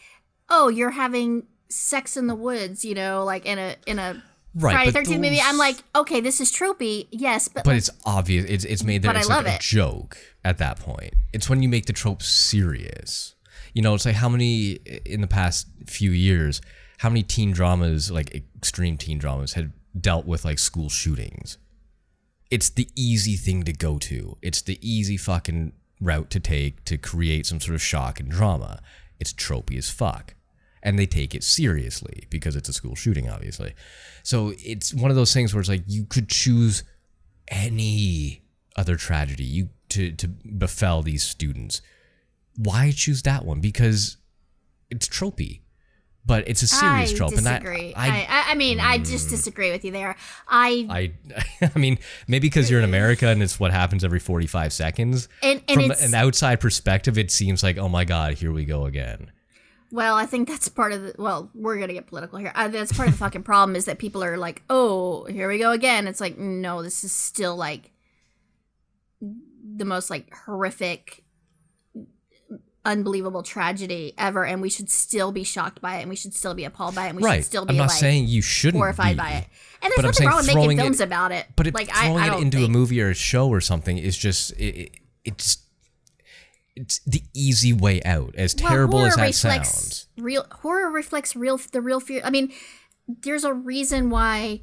"Oh, you're having sex in the woods," you know, like in a in a Right, Friday Thirteenth movie. I'm like, okay, this is tropey, yes, but, But it's obvious. It's it's made that I it's love like a it. joke at that point. It's when you make the trope serious. You know, it's like how many in the past few years, how many teen dramas, like extreme teen dramas, had dealt with like school shootings. It's the easy thing to go to. It's the easy fucking route to take to create some sort of shock and drama. It's tropey as fuck. And they take it seriously because it's a school shooting, obviously. So it's one of those things where it's like you could choose any other tragedy you to to befell these students. Why choose that one? Because it's tropey, but it's a serious I trope, disagree. and that I, I, I mean, I just disagree with you there. I I, I mean, maybe because you're in America and it's what happens every 45 seconds. and and From an outside perspective, it seems like, oh my god, here we go again. Well, I think that's part of the. Well, we're gonna get political here. Uh, that's part of the fucking problem is that people are like, "Oh, here we go again." It's like, no, this is still like the most like horrific, unbelievable tragedy ever, and we should still be shocked by it, and we should still be appalled by it, and we right. should still be I'm not like saying you shouldn't horrified be, by it. And there's nothing wrong with making throwing it- films about it. But if like I, throwing I it don't into a movie or a show or something is just it, it, it's it's the easy way out. As Well, terrible as that sounds. Real horror reflects real the real fear. I mean, there's a reason why,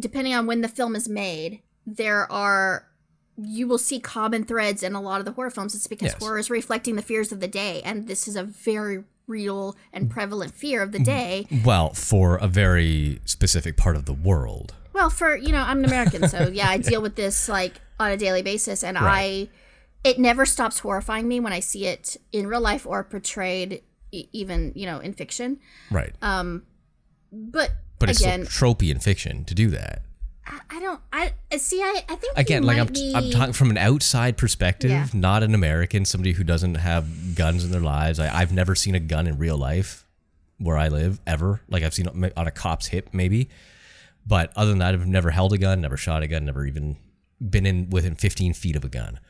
depending on when the film is made, there are you will see common threads in a lot of the horror films. It's because Yes. horror is reflecting the fears of the day, and this is a very real and prevalent fear of the Mm-hmm. day. Well, for a very specific part of the world. Well, for you know, I'm an American, so yeah, I deal with this like on a daily basis, and Right. I, it never stops horrifying me when I see it in real life or portrayed, e- even you know, in fiction. Right. Um, but, but it's again, so tropey in fiction to do that. I, I don't. I uh, see. I, I think Again, like I'm, be, I'm talking from an outside perspective, Yeah. not an American, somebody who doesn't have guns in their lives. I, I've never seen a gun in real life where I live ever. Like I've seen on a cop's hip, maybe. But other than that, I've never held a gun, never shot a gun, never even been in within 15 feet of a gun.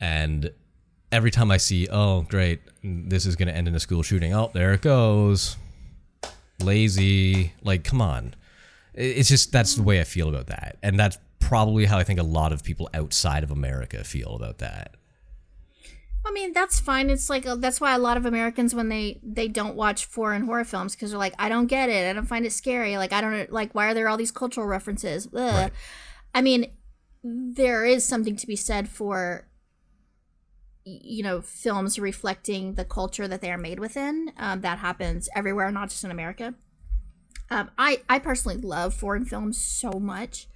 And every time I see, oh, great, this is going to end in a school shooting. Oh, there it goes. Lazy. Like, come on. It- It's just that's the way I feel about that. And that's probably how I think a lot of people outside of America feel about that. I mean, that's fine. It's like uh, that's why a lot of Americans when they they don't watch foreign horror films because they're like, I don't get it. I don't find it scary. Like I don't like why are there all these cultural references? Ugh. Right. I mean, there is something to be said for you know films reflecting the culture that they are made within. Um, that happens everywhere, not just in America. Um, I I personally love foreign films so much,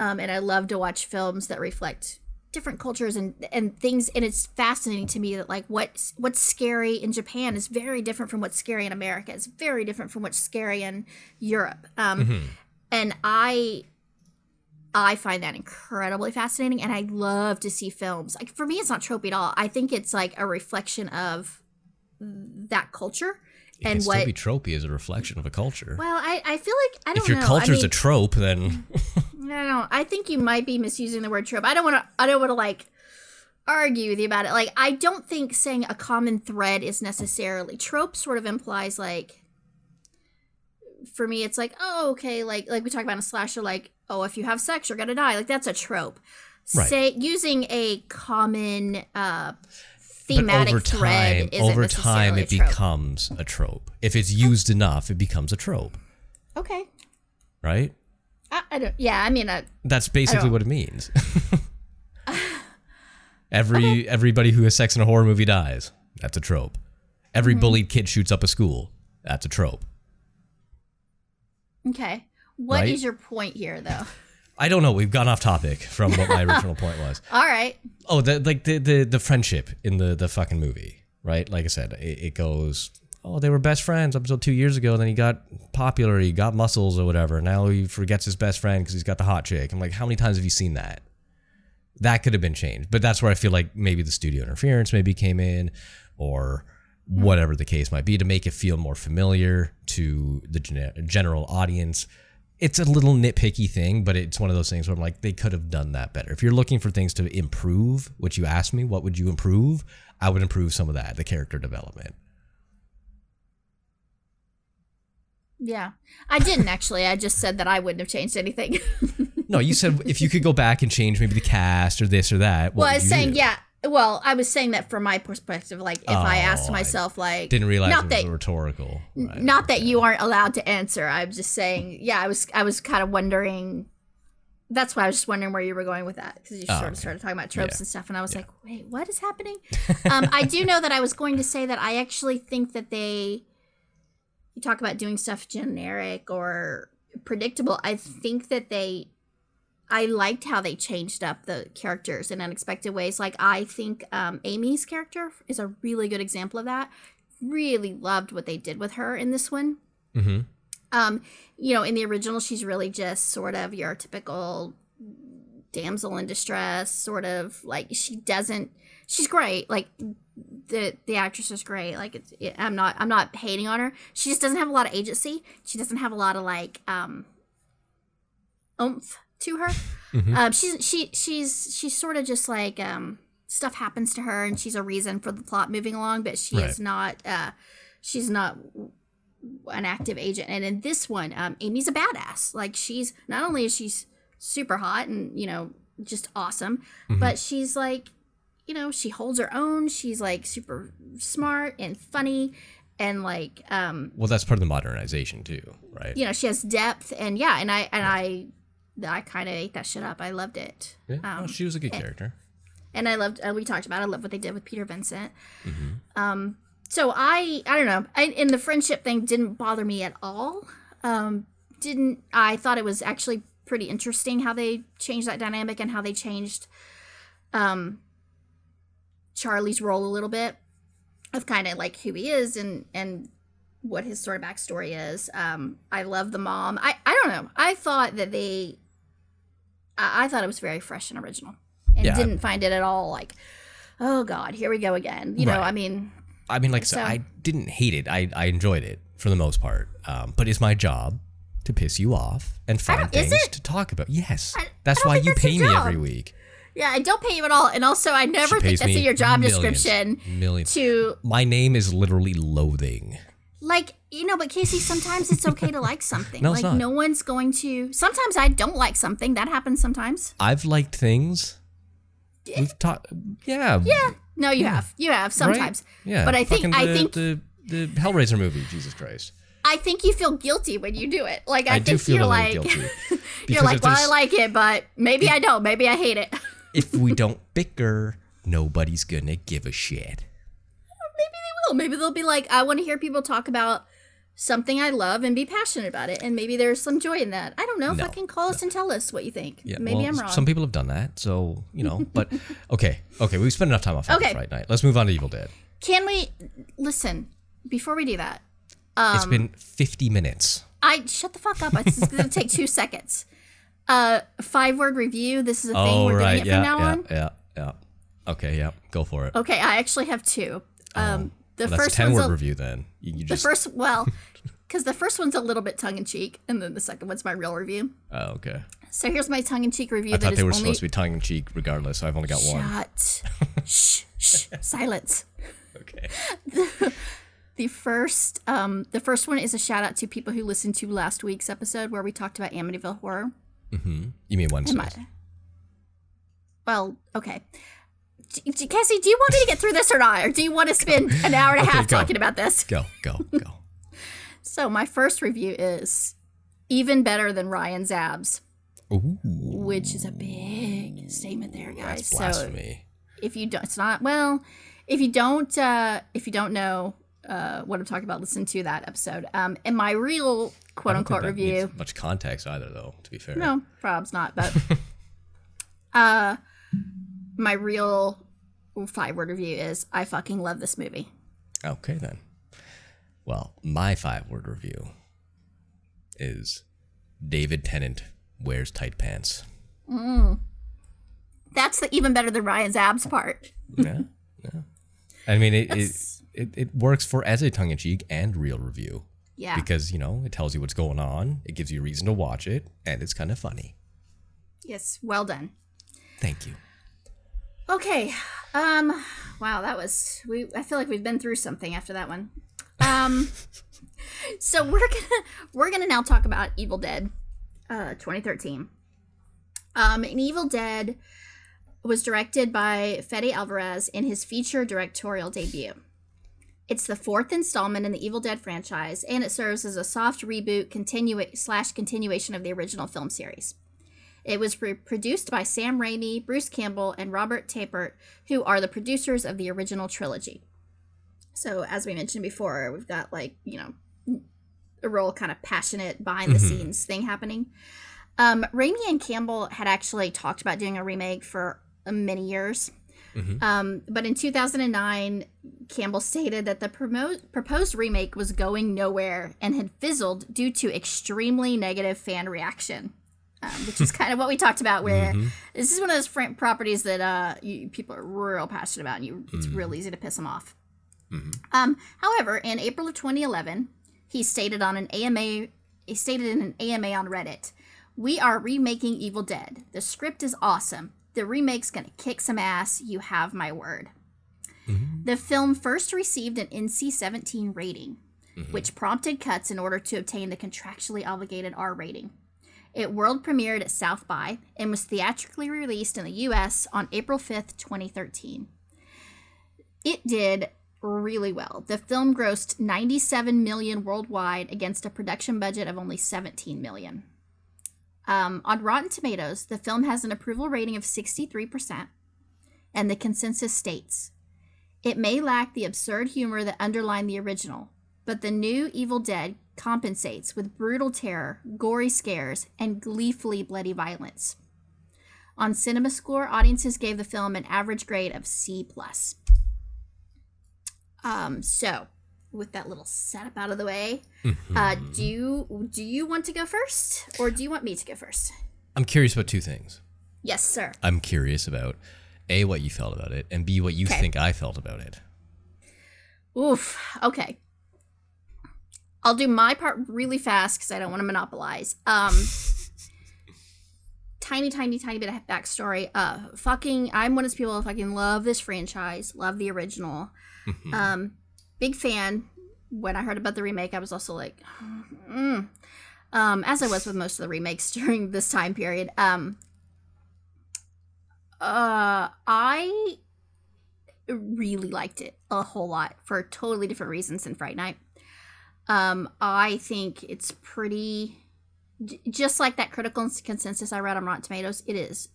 um, and I love to watch films that reflect different cultures and and things. And it's fascinating to me that like what's what's scary in Japan is very different from what's scary in America. It's very different from what's scary in Europe. Um, And I I find that incredibly fascinating, and I love to see films. Like for me, it's not tropey at all. I think it's like a reflection of that culture It and what. still be tropey as a reflection of a culture. well, I, I feel like I don't know. if your know. culture's I mean, a trope, then I don't know. I think you might be misusing the word trope. I don't want to. I don't want to like argue with you about it. Like, I don't think saying a common thread is necessarily trope. Sort of implies like, for me, it's like, oh, okay, like like we talk about in a slasher, like, oh, if you have sex, you're gonna die. Like that's a trope. Right. Say using a common uh thematic over thread time, isn't over time, it becomes a trope. If it's used enough, it becomes a trope, okay. right? I, I don't. Yeah, I mean, uh, That's basically what it means. Every everybody who has sex in a horror movie dies. That's a trope. Every Mm-hmm. bullied kid shoots up a school. That's a trope. okay. What is Right? your point here, though? I don't know. We've gone off topic from what my original point was. All right. Oh, the like the the, the friendship in the the fucking movie, right? Like I said, it, it goes. Oh, they were best friends up until two years ago. Then he got popular. He got muscles or whatever. Now he forgets his best friend because he's got the hot chick. I'm like, how many times have you seen that? That could have been changed, but that's where I feel like maybe the studio interference maybe came in, or whatever the case might be, to make it feel more familiar to the gen- general audience. It's a little nitpicky thing, but it's one of those things where I'm like, they could have done that better. If you're looking for things to improve, which you asked me, what would you improve? I would improve some of that, the character development. Yeah. I didn't actually. I just said that I wouldn't have changed anything. No, you said if you could go back and change maybe the cast or this or that. What well, I was saying, do? yeah. Well, I was saying that from my perspective. Like, if I asked Oh, I myself, like, Didn't realize not that, rhetorical. Right. not that you aren't allowed to answer. I'm just saying, yeah. I was, I was kind of wondering. That's why I was just wondering where you were going with that because you Oh, sort of okay. started talking about tropes Yeah. and stuff, and I was like, wait, what is happening? um, I do know that I was going to say that I actually think that they. You talk about doing stuff generic or predictable. I think that they I liked how they changed up the characters in unexpected ways. Like I think um, Amy's character is a really good example of that. Really loved what they did with her in this one. hmm Um, you know, in the original, she's really just sort of your typical damsel in distress, sort of like she doesn't. She's great. Like the the actress is great. Like it's, it, I'm not I'm not hating on her. She just doesn't have a lot of agency. She doesn't have a lot of like um oomph to her. Mhm. Um, she's she she's she's sort of just like um stuff happens to her and she's a reason for the plot moving along, but she is not uh she's not an active agent. And in this one, um, Amy's a badass. Like she's not only is she super hot and you know just awesome, Mhm. but she's like, you know, she holds her own. She's like super smart and funny, and like, um, Well, that's part of the modernization too, right? you know, she has depth. And yeah, and I and I, I kind of ate that shit up. I loved it. Yeah, Um, she was a good character. and I loved. Uh, we talked about. I love what they did with Peter Vincent. Mm-hmm. Um, so I, I don't know. I, and the friendship thing didn't bother me at all. Um, didn't I thought it was actually pretty interesting how they changed that dynamic and how they changed, um, Charlie's role a little bit of kind of like who he is and and what his sort of backstory is. Um, I love the mom. I I don't know. I thought that they I, I thought it was very fresh and original, and Yeah. didn't find it at all like, oh god, here we go again. You know, I mean, I mean, like I said, So- I didn't hate it. I, I enjoyed it for the most part. Um, but it's my job to piss you off and find things to talk about. Yes, I that's why you that's pay me every week. yeah, I don't pay you at all, and also I never think that's in your job millions, description millions. to My name is literally loathing. Like you know. But Casey, sometimes it's okay to like something. No, like it's not. no one's going to. Sometimes I don't like something. That happens sometimes. I've liked things. We've talked. Yeah. Yeah. No, you have. You have sometimes. Right? Yeah. But I think Fucking I the, think the the Hellraiser movie. Jesus Christ. I think you feel guilty when you do it. Like I, I, think do feel you're a little like guilty. you're like, well, I like it, but maybe I don't. Maybe I hate it. if we don't bicker, nobody's gonna give a shit. Maybe they will. Maybe they'll be like, I want to hear people talk about something I love and be passionate about it, and maybe there's some joy in that. I don't know. No, Fucking call us and tell us what you think. Yeah, maybe well, I'm wrong. Some people have done that, so you know. But okay, okay, we've spent enough time off Okay. okay. Fright Night. Let's move on to Evil Dead. Can we listen before we do that? it's been 50 minutes. I shut the fuck up. It's just gonna take two seconds. Uh, five word review. This is a thing Oh we're right, doing it yeah, from now yeah, on. yeah, yeah. Okay, yeah, go for it. Okay, I actually have two. Um, the Well, first ten word a, review then. You, you the just first well, because the first one's a little bit tongue in cheek, and then the second one's my real review. oh, okay. So here's my tongue in cheek review. I thought they were only supposed to be tongue in cheek, regardless. So I've only got one. Shut. shh, shh, silence. Okay. The first, um, the first one is a shout out to people who listened to last week's episode where we talked about Amityville Horror. You mean Wednesday? Well, okay. J- Cassie, do you want me to get through this or not, or do you want to spend an hour and a half talking about this? Go, go, go. So my first review is even better than Ryan's abs, Ooh, which is a big statement there, guys. that's So blasphemy. if you don't, it's not well. If you don't, uh, if you don't know uh, what I'm talking about, listen to that episode. Um, and my real quote I don't think unquote review, Much context either, though. To be fair. no, probs not, but uh, my real five word review is I fucking love this movie. Okay then. Well, my five word review is David Tennant wears tight pants. Mm. That's the even better than Ryan's abs part. Yeah. yeah. I mean, it, it, it, it works for as a tongue in cheek and real review Yeah. because, you know, it tells you what's going on, it gives you a reason to watch it, and it's kind of funny. yes. Well done. Thank you. Okay. Um wow, that was we I feel like we've been through something after that one. Um so we're going to we're going to now talk about Evil Dead uh 2013. Um and Evil Dead was directed by Fede Alvarez in his feature directorial debut. It's the fourth installment in the Evil Dead franchise, and it serves as a soft reboot continua- slash continuation of the original film series. It was pro- produced by Sam Raimi, Bruce Campbell, and Robert Tapert, who are the producers of the original trilogy. So, as we mentioned before, we've got like, you know, a real kind of passionate behind the scenes thing happening. Um, Raimi and Campbell had actually talked about doing a remake for uh, many years. Um, but in 2009, Campbell stated that the promo- proposed remake was going nowhere and had fizzled due to extremely negative fan reaction um, which is kind of what we talked about. Where this is one of those fr- properties that uh, you, people are real passionate about, and you, it's real easy to piss them off. Um, however, in April of 2011, he stated on an AMA, he stated in an AMA on Reddit, "We are remaking Evil Dead. The script is awesome. The remake's gonna kick some ass. You have my word." The film first received an NC-17 rating, which prompted cuts in order to obtain the contractually obligated R rating. It world premiered at South by and was theatrically released in the US on April 5th, 2013. It did really well. The film grossed 97 million worldwide against a production budget of only 17 million. Um, on Rotten Tomatoes, the film has an approval rating of 63%, and the consensus states it may lack the absurd humor that underlined the original, but the new Evil Dead compensates with brutal terror, gory scares, and gleefully bloody violence. On CinemaScore, audiences gave the film an average grade of C plus. Um, so with that little setup out of the way, uh, Mm-hmm. do you do you want to go first, or do you want me to go first? I'm curious about two things. Yes, sir. I'm curious about A, what you felt about it, and B, what you Okay. think I felt about it. Oof. Okay. I'll do my part really fast because I don't want to monopolize. Um, tiny, tiny, tiny bit of backstory. Uh, fucking, I'm one of those people who fucking love this franchise, love the original. Um, big fan. When I heard about the remake, I was also like, mm. um, as I was with most of the remakes during this time period. Um, uh, I really liked it a whole lot for totally different reasons than Fright Night. Um, I think it's pretty, just like that critical consensus I read on Rotten Tomatoes. It is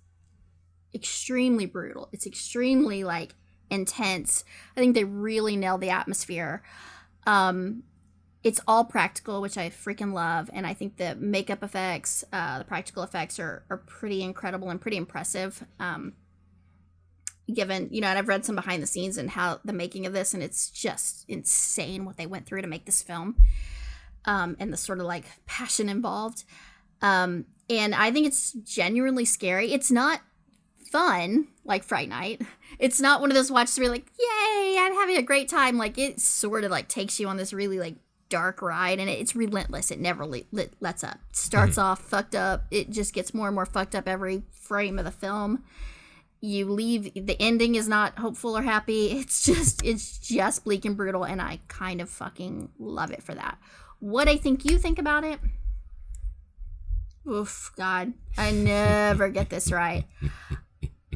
extremely brutal. It's extremely like intense. I think they really nailed the atmosphere. Um, it's all practical, which I freaking love, and I think the makeup effects, uh, the practical effects are are pretty incredible and pretty impressive. Um, given you know, and I've read some behind the scenes and how the making of this, and it's just insane what they went through to make this film, um, and the sort of like passion involved. Um, and I think it's genuinely scary. It's not fun like Fright Night. It's not one of those watches where you're like, yay, I'm having a great time. Like it sort of like takes you on this really like dark ride and it's relentless. It never le- le- lets up. Starts off fucked up. It just gets more and more fucked up every frame of the film. You leave the ending is not hopeful or happy. It's just it's just bleak and brutal and I kind of fucking love it for that. What I think you think about it? Oof, God, I never get this right.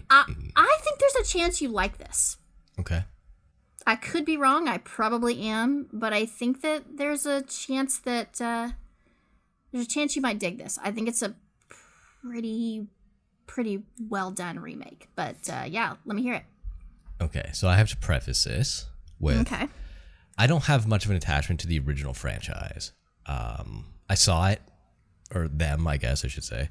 I I think there's a chance you like this. Okay. I could be wrong. I probably am, but I think that there's a chance that uh, there's a chance you might dig this. I think it's a pretty pretty well done remake. But uh, yeah, let me hear it. Okay. So I have to preface this with Okay. I don't have much of an attachment to the original franchise. Um, I saw it, or them, I guess I should say,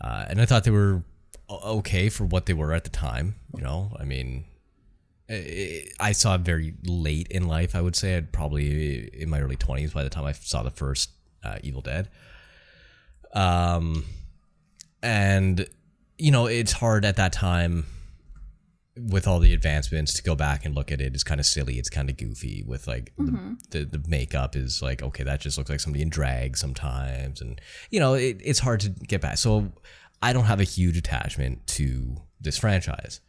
uh, and I thought they were okay for what they were at the time. You know, I mean, I I saw it very late in life. I would say I'd probably in my early twenties by the time I saw the first uh, Evil Dead. Um, and you know, it's hard at that time with all the advancements to go back and look at it. It's kind of silly. It's kind of goofy with like the, the the makeup is like okay, that just looks like somebody in drag sometimes, and you know, it, it's hard to get back. So I don't have a huge attachment to this franchise.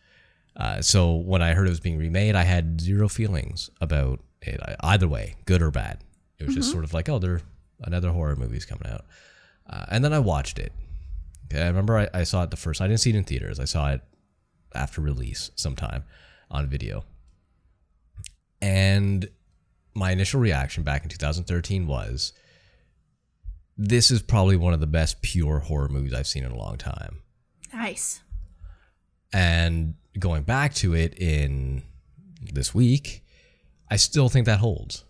Uh, so when I heard it was being remade, I had zero feelings about it either way, good or bad. It was just sort of like, oh, there another horror movie's coming out, uh, and then I watched it. Okay, I remember I, I saw it the first. I didn't see it in theaters. I saw it after release sometime on video, and my initial reaction back in 2013 was, this is probably one of the best pure horror movies I've seen in a long time Nice. and going back to it in this week, I still think that holds.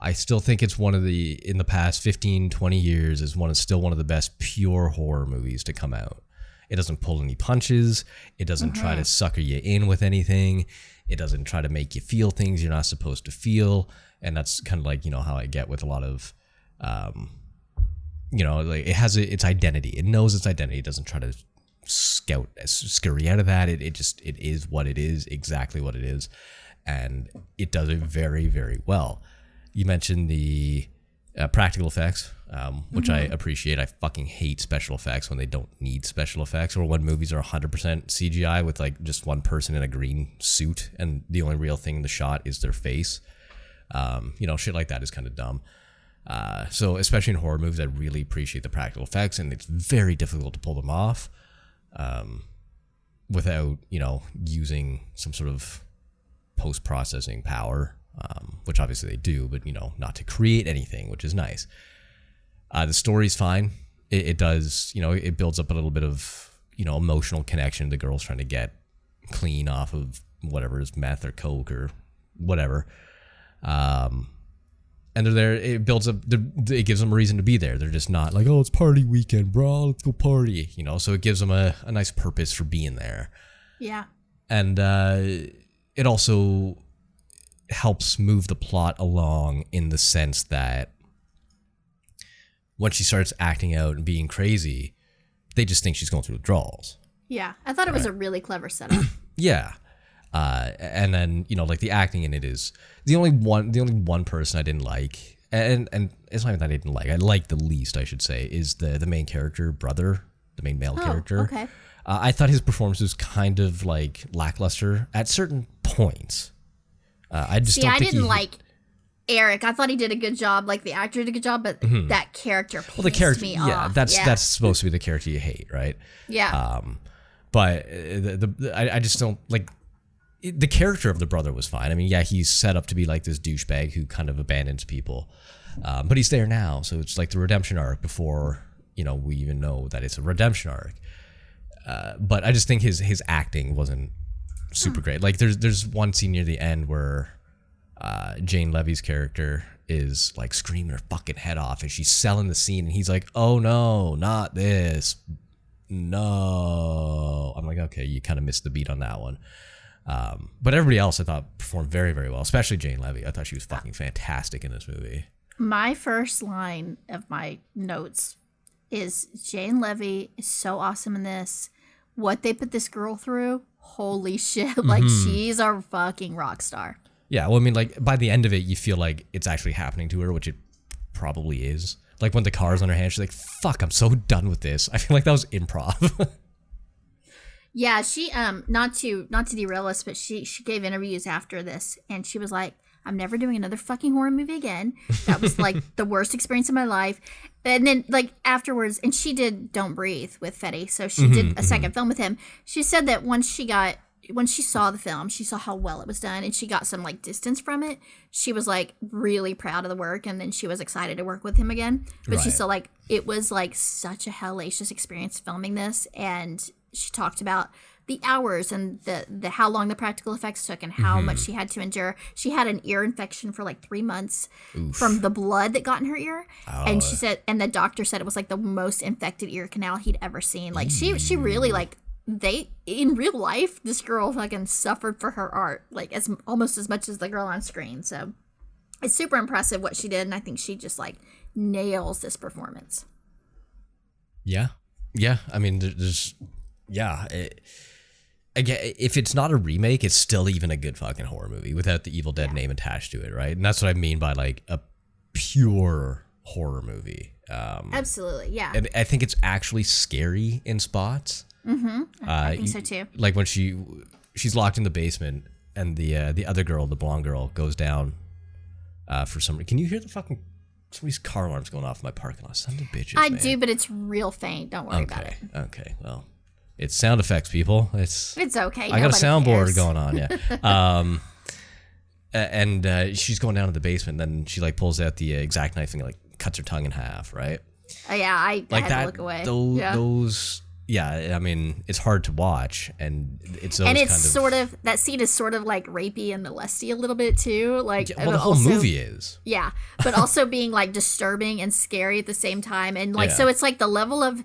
I still think it's one of the in the past 15 20 years is one of still one of the best pure horror movies to come out. It doesn't pull any punches, it doesn't try to sucker you in with anything. It doesn't try to make you feel things you're not supposed to feel, and that's kind of like, you know, how I get with a lot of um you know, like it has a, its identity. It knows its identity. It doesn't try to scout scurry out of that. It, it just it is what it is, exactly what it is, and it does it very very well. You mentioned the uh, practical effects, um, which I appreciate. I fucking hate special effects when they don't need special effects, or when movies are 100% CGI with like just one person in a green suit, and the only real thing in the shot is their face. Um, you know, shit like that is kind of dumb. Uh, so especially in horror movies, I really appreciate the practical effects, and it's very difficult to pull them off um, without you know using some sort of post processing power, um, which obviously they do, but you know not to create anything, which is nice. Uh, the story's fine. It, it does, you know, it builds up a little bit of you know emotional connection. The girl's trying to get clean off of whatever is meth or coke or whatever. Um, and they're there. It builds up. It gives them a reason to be there. They're just not like, oh, it's party weekend, bro. Let's go party. You know. So it gives them a, a nice purpose for being there, Yeah. and uh, it also helps move the plot along in the sense that when she starts acting out and being crazy, they just think she's going through withdrawals. Yeah, I thought it was a really clever setup. Yeah. Uh, and then you know, like the acting in it is the only one. The only one person I didn't like, and and it's not even that I didn't like. I like the least, I should say, is the the main character brother, the main male character. Oh, okay. Uh, I thought his performance was kind of like lackluster at certain points. Uh, I just See, don't I didn't he, like Eric. I thought he did a good job. Like the actor did a good job, but that character pissed Mm-hmm. well the character. me Yeah, off. that's yeah. that's supposed to be the character you hate, right? yeah. Um, but uh, the, the I, I just don't like the character of the brother was fine. I mean, yeah, he's set up to be like this douchebag who kind of abandons people, um, but he's there now, so it's like the redemption arc before you know we even know that it's a redemption arc. Uh, but I just think his his acting wasn't super great. Like there's there's one scene near the end where uh, Jane Levy's character is like screaming her fucking head off, and she's selling the scene, and he's like, "Oh no, not this, no." I'm like, okay, you kind of missed the beat on that one. Um, but everybody else I thought performed very very well, especially Jane Levy. I thought she was fucking fantastic in this movie. my first line of my notes is Jane Levy is so awesome in this. What they put this girl through, holy shit! Like Mm-hmm. she's a fucking rock star. Yeah, well, I mean, like by the end of it, you feel like it's actually happening to her, which it probably is. Like when the car's on her hand, she's like, "Fuck, I'm so done with this." I feel like that was improv. Yeah, she um not to not to derail us, but she she gave interviews after this, and she was like, "I'm never doing another fucking horror movie again. That was like the worst experience of my life." And then like afterwards, and she did Don't Breathe with Fede, so she did mm-hmm, a 2nd mm-hmm. film with him. She said that once she got when she saw the film, she saw how well it was done, and she got some like distance from it. She was like really proud of the work, and then she was excited to work with him again. But she Right. said like it was like such a hellacious experience filming this, and she talked about the hours and the the how long the practical effects took and how much mm-hmm. she had to endure. She had an ear infection for like three months from the blood that got in her ear, and she oh. said, and the doctor said it was like the most infected ear canal he'd ever seen. Like she she really mm. like they in real life this girl fucking suffered for her art like as almost as much as the girl on screen. So it's super impressive what she did, and I think she just like nails this performance. Yeah, yeah. I mean, there's, yeah. It, again, if it's not a remake, it's still even a good fucking horror movie without the Evil Dead name attached to it, right? And that's what I mean by like a pure horror movie. Um, Absolutely, yeah. and I think it's actually scary in spots. Mm-hmm. Uh, I think so too. Like when she she's locked in the basement, and the uh, the other girl, the blonde girl, goes down uh, for some. reason. Can you hear the fucking somebody's car alarms going off in my parking lot? Son of bitches. I man. do, but it's real faint. Don't worry about Okay. it. Okay. Well, it's sound effects, people. It's It's okay. I got a soundboard cares. going on. Yeah. um, and uh, she's going down to the basement. Then she like pulls out the uh, exact knife and like cuts her tongue in half. Right. Oh, yeah, I, I Like had that. to look away. Those. yeah. Those. Yeah. I mean, it's hard to watch, and it's and it's kind of. sort of that scene is sort of like rapey and molesty a little bit too. Like Yeah, well, the whole also- movie is. Yeah, but also being like disturbing and scary at the same time, and like Yeah. so it's like the level of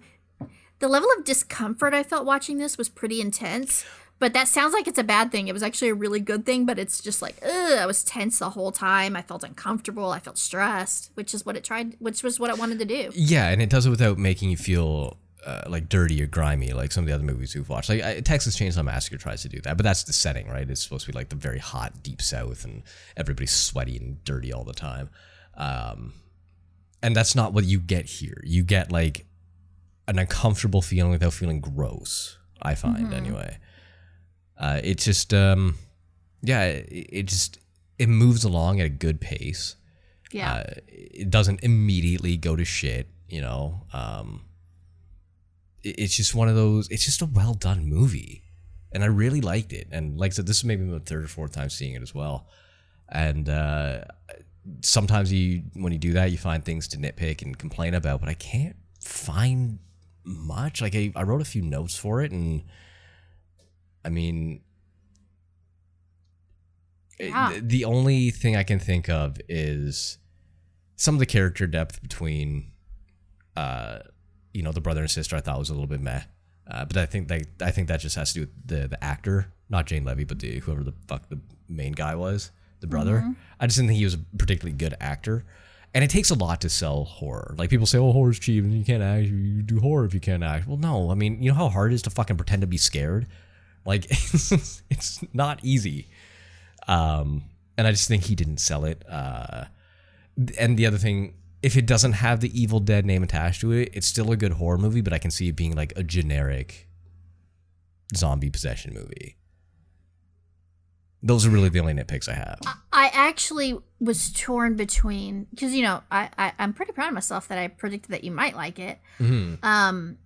the level of discomfort I felt watching this was pretty intense. But that sounds like it's a bad thing. It was actually a really good thing, but it's just like, ugh, I was tense the whole time. I felt uncomfortable. I felt stressed, which is what it tried, which was what it wanted to do. Yeah, and it does it without making you feel uh, like dirty or grimy, like some of the other movies we've watched. Like I, Texas Chainsaw Massacre tries to do that, but that's the setting, right? It's supposed to be like the very hot, deep South, and everybody's sweaty and dirty all the time. Um, and that's not what you get here. You get like an uncomfortable feeling without feeling gross. I find anyway. Uh, it's just, um, yeah, it, it just it moves along at a good pace Yeah. uh, it doesn't immediately go to shit you know um it- it's just one of those it's just a well done movie and i really liked it and like i said this is maybe my third or fourth time seeing it as well and uh sometimes you when you do that you find things to nitpick and complain about but i can't find much like i, I wrote a few notes for it and i mean Yeah. th- the only thing I can think of is some of the character depth between, uh, you know, the brother and sister. I thought was a little bit meh, uh, but I think that I think that just has to do with the the actor, not Jane Levy, but the whoever the fuck the main guy was, the brother. I just didn't think he was a particularly good actor, And it takes a lot to sell horror. Like people say, "Oh, horror's cheap, and you can't act. You do horror if you can't act." Well, no. I mean, you know how hard it is to fucking pretend to be scared. Like it's, not easy. Um, and I just think he didn't sell it. Uh, and the other thing, if it doesn't have the Evil Dead name attached to it, it's still a good horror movie. But I can see it being like a generic zombie possession movie. Those are really the only nitpicks I have. I actually was torn between because you know I, I I'm pretty proud of myself that I predicted that you might like it. Mm-hmm. Um,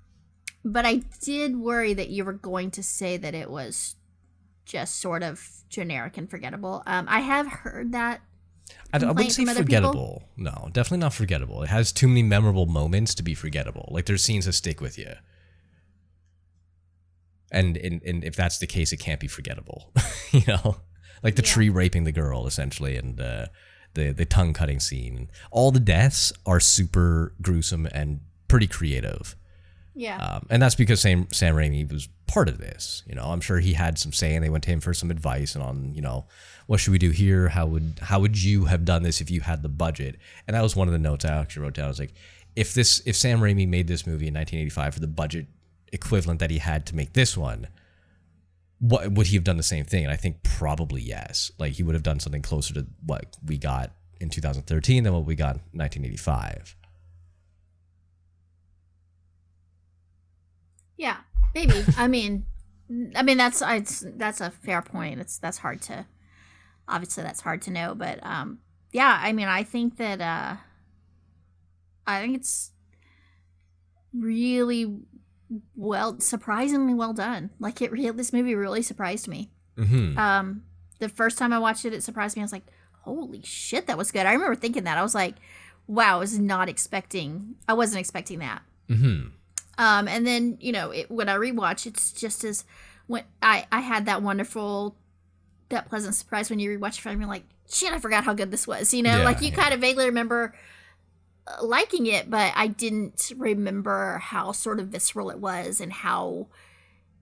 but I did worry that you were going to say that it was just sort of generic and forgettable. Um, I have heard that. I, I wouldn't say other people? forgettable. No, definitely not forgettable. It has too many memorable moments to be forgettable. Like there's scenes that stick with you. And, and, and if that's the case, it can't be forgettable. you know, like the Yeah. tree raping the girl essentially, and uh, the the tongue cutting scene. All the deaths are super gruesome and pretty creative. Yeah. Um, and that's because Sam Sam Raimi was part of this. You know, I'm sure he had some say, and they went to him for some advice and on, you know, what should we do here? How would how would you have done this if you had the budget? And that was one of the notes I actually wrote down. I was like, if this if Sam Raimi made this movie in 1985 for the budget equivalent that he had to make this one, what would he have done the same thing? And I think probably yes. Like he would have done something closer to what we got in 2013 than what we got in 1985. Yeah, maybe. I mean, I mean that's I, that's a fair point. It's that's hard to obviously that's hard to know, but um, yeah. I mean, I think that uh, I think it's really well, surprisingly well done. Like it, real this movie really surprised me. Mm-hmm. Um, the first time I watched it, it surprised me. I was like, "Holy shit, that was good!" I remember thinking that. I was like, "Wow, I was not expecting. I wasn't expecting that." Mm-hmm. Um, and then you know it, when I rewatch, it's just as when I I had that wonderful, that pleasant surprise when you rewatch it. And you're like, shit, I forgot how good this was. You know, Yeah, like you yeah. kind of vaguely remember liking it, but I didn't remember how sort of visceral it was and how.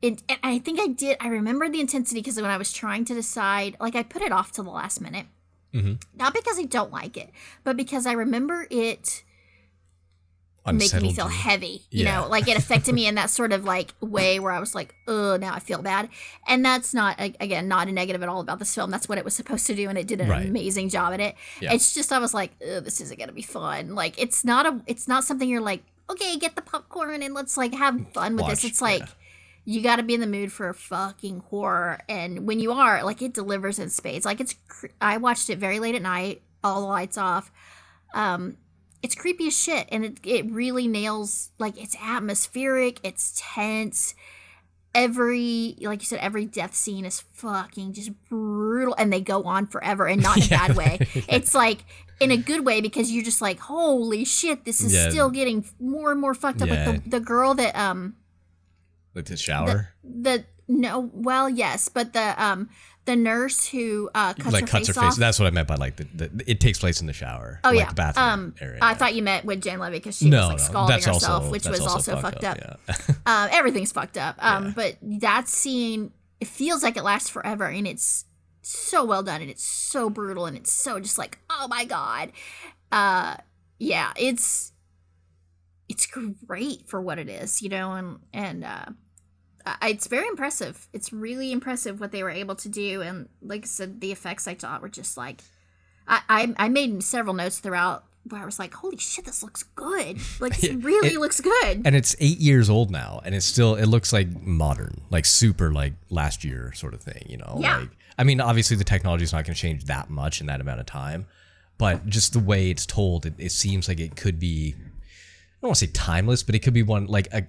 It, and I think I did. I remember the intensity because when I was trying to decide, like I put it off to the last minute, Mhm. not because I don't like it, but because I remember it making me feel you. heavy. You Yeah. know, like it affected me in that sort of like way where I was like, oh, now I feel bad. And that's not again not a negative at all about this film. That's what it was supposed to do, and it did an Right. amazing job at it. Yeah. It's just I was like, this isn't gonna be fun. Like it's not a it's not something you're like, okay, get the popcorn and let's like have fun with this. It's like. yeah. You got to be in the mood for fucking horror, and when you are, like, it delivers in spades. Like, it's. I watched it very late at night, all the lights off. Um, it's creepy as shit and it, it really nails like it's atmospheric it's tense every like you said every death scene is fucking just brutal and they go on forever and not in a Yeah. bad way it's like in a good way because you're just like holy shit this is Yeah. still getting more and more fucked up Yeah. like the, the girl that um Like the shower. the no well yes but the um the nurse who uh cuts like her cuts face her face. off That's what I meant by like the, the it takes place in the shower. Oh like yeah. the bathroom um, area. I thought you meant with Jen Levy because she no, was like scalding herself, also, which was also, fucked up. Yeah. Um, everything's fucked up. Um, Yeah. but that scene, it feels like it lasts forever, and it's so well done, and it's so brutal, and it's so just like, oh my god. Uh, yeah, it's it's great for what it is, you know, and and uh, it's very impressive. It's really impressive what they were able to do, and like I said, the effects I thought were just like, I I, I made several notes throughout where I was like, holy shit, this looks good. Like, it really it- looks good. and it's eight years old now, and it's still it looks like modern, like super like last year sort of thing. You know, Yeah. like I mean, obviously the technology is not going to change that much in that amount of time, but just the way it's told, it, it seems like it could be. I don't want to say timeless, but it could be one like a,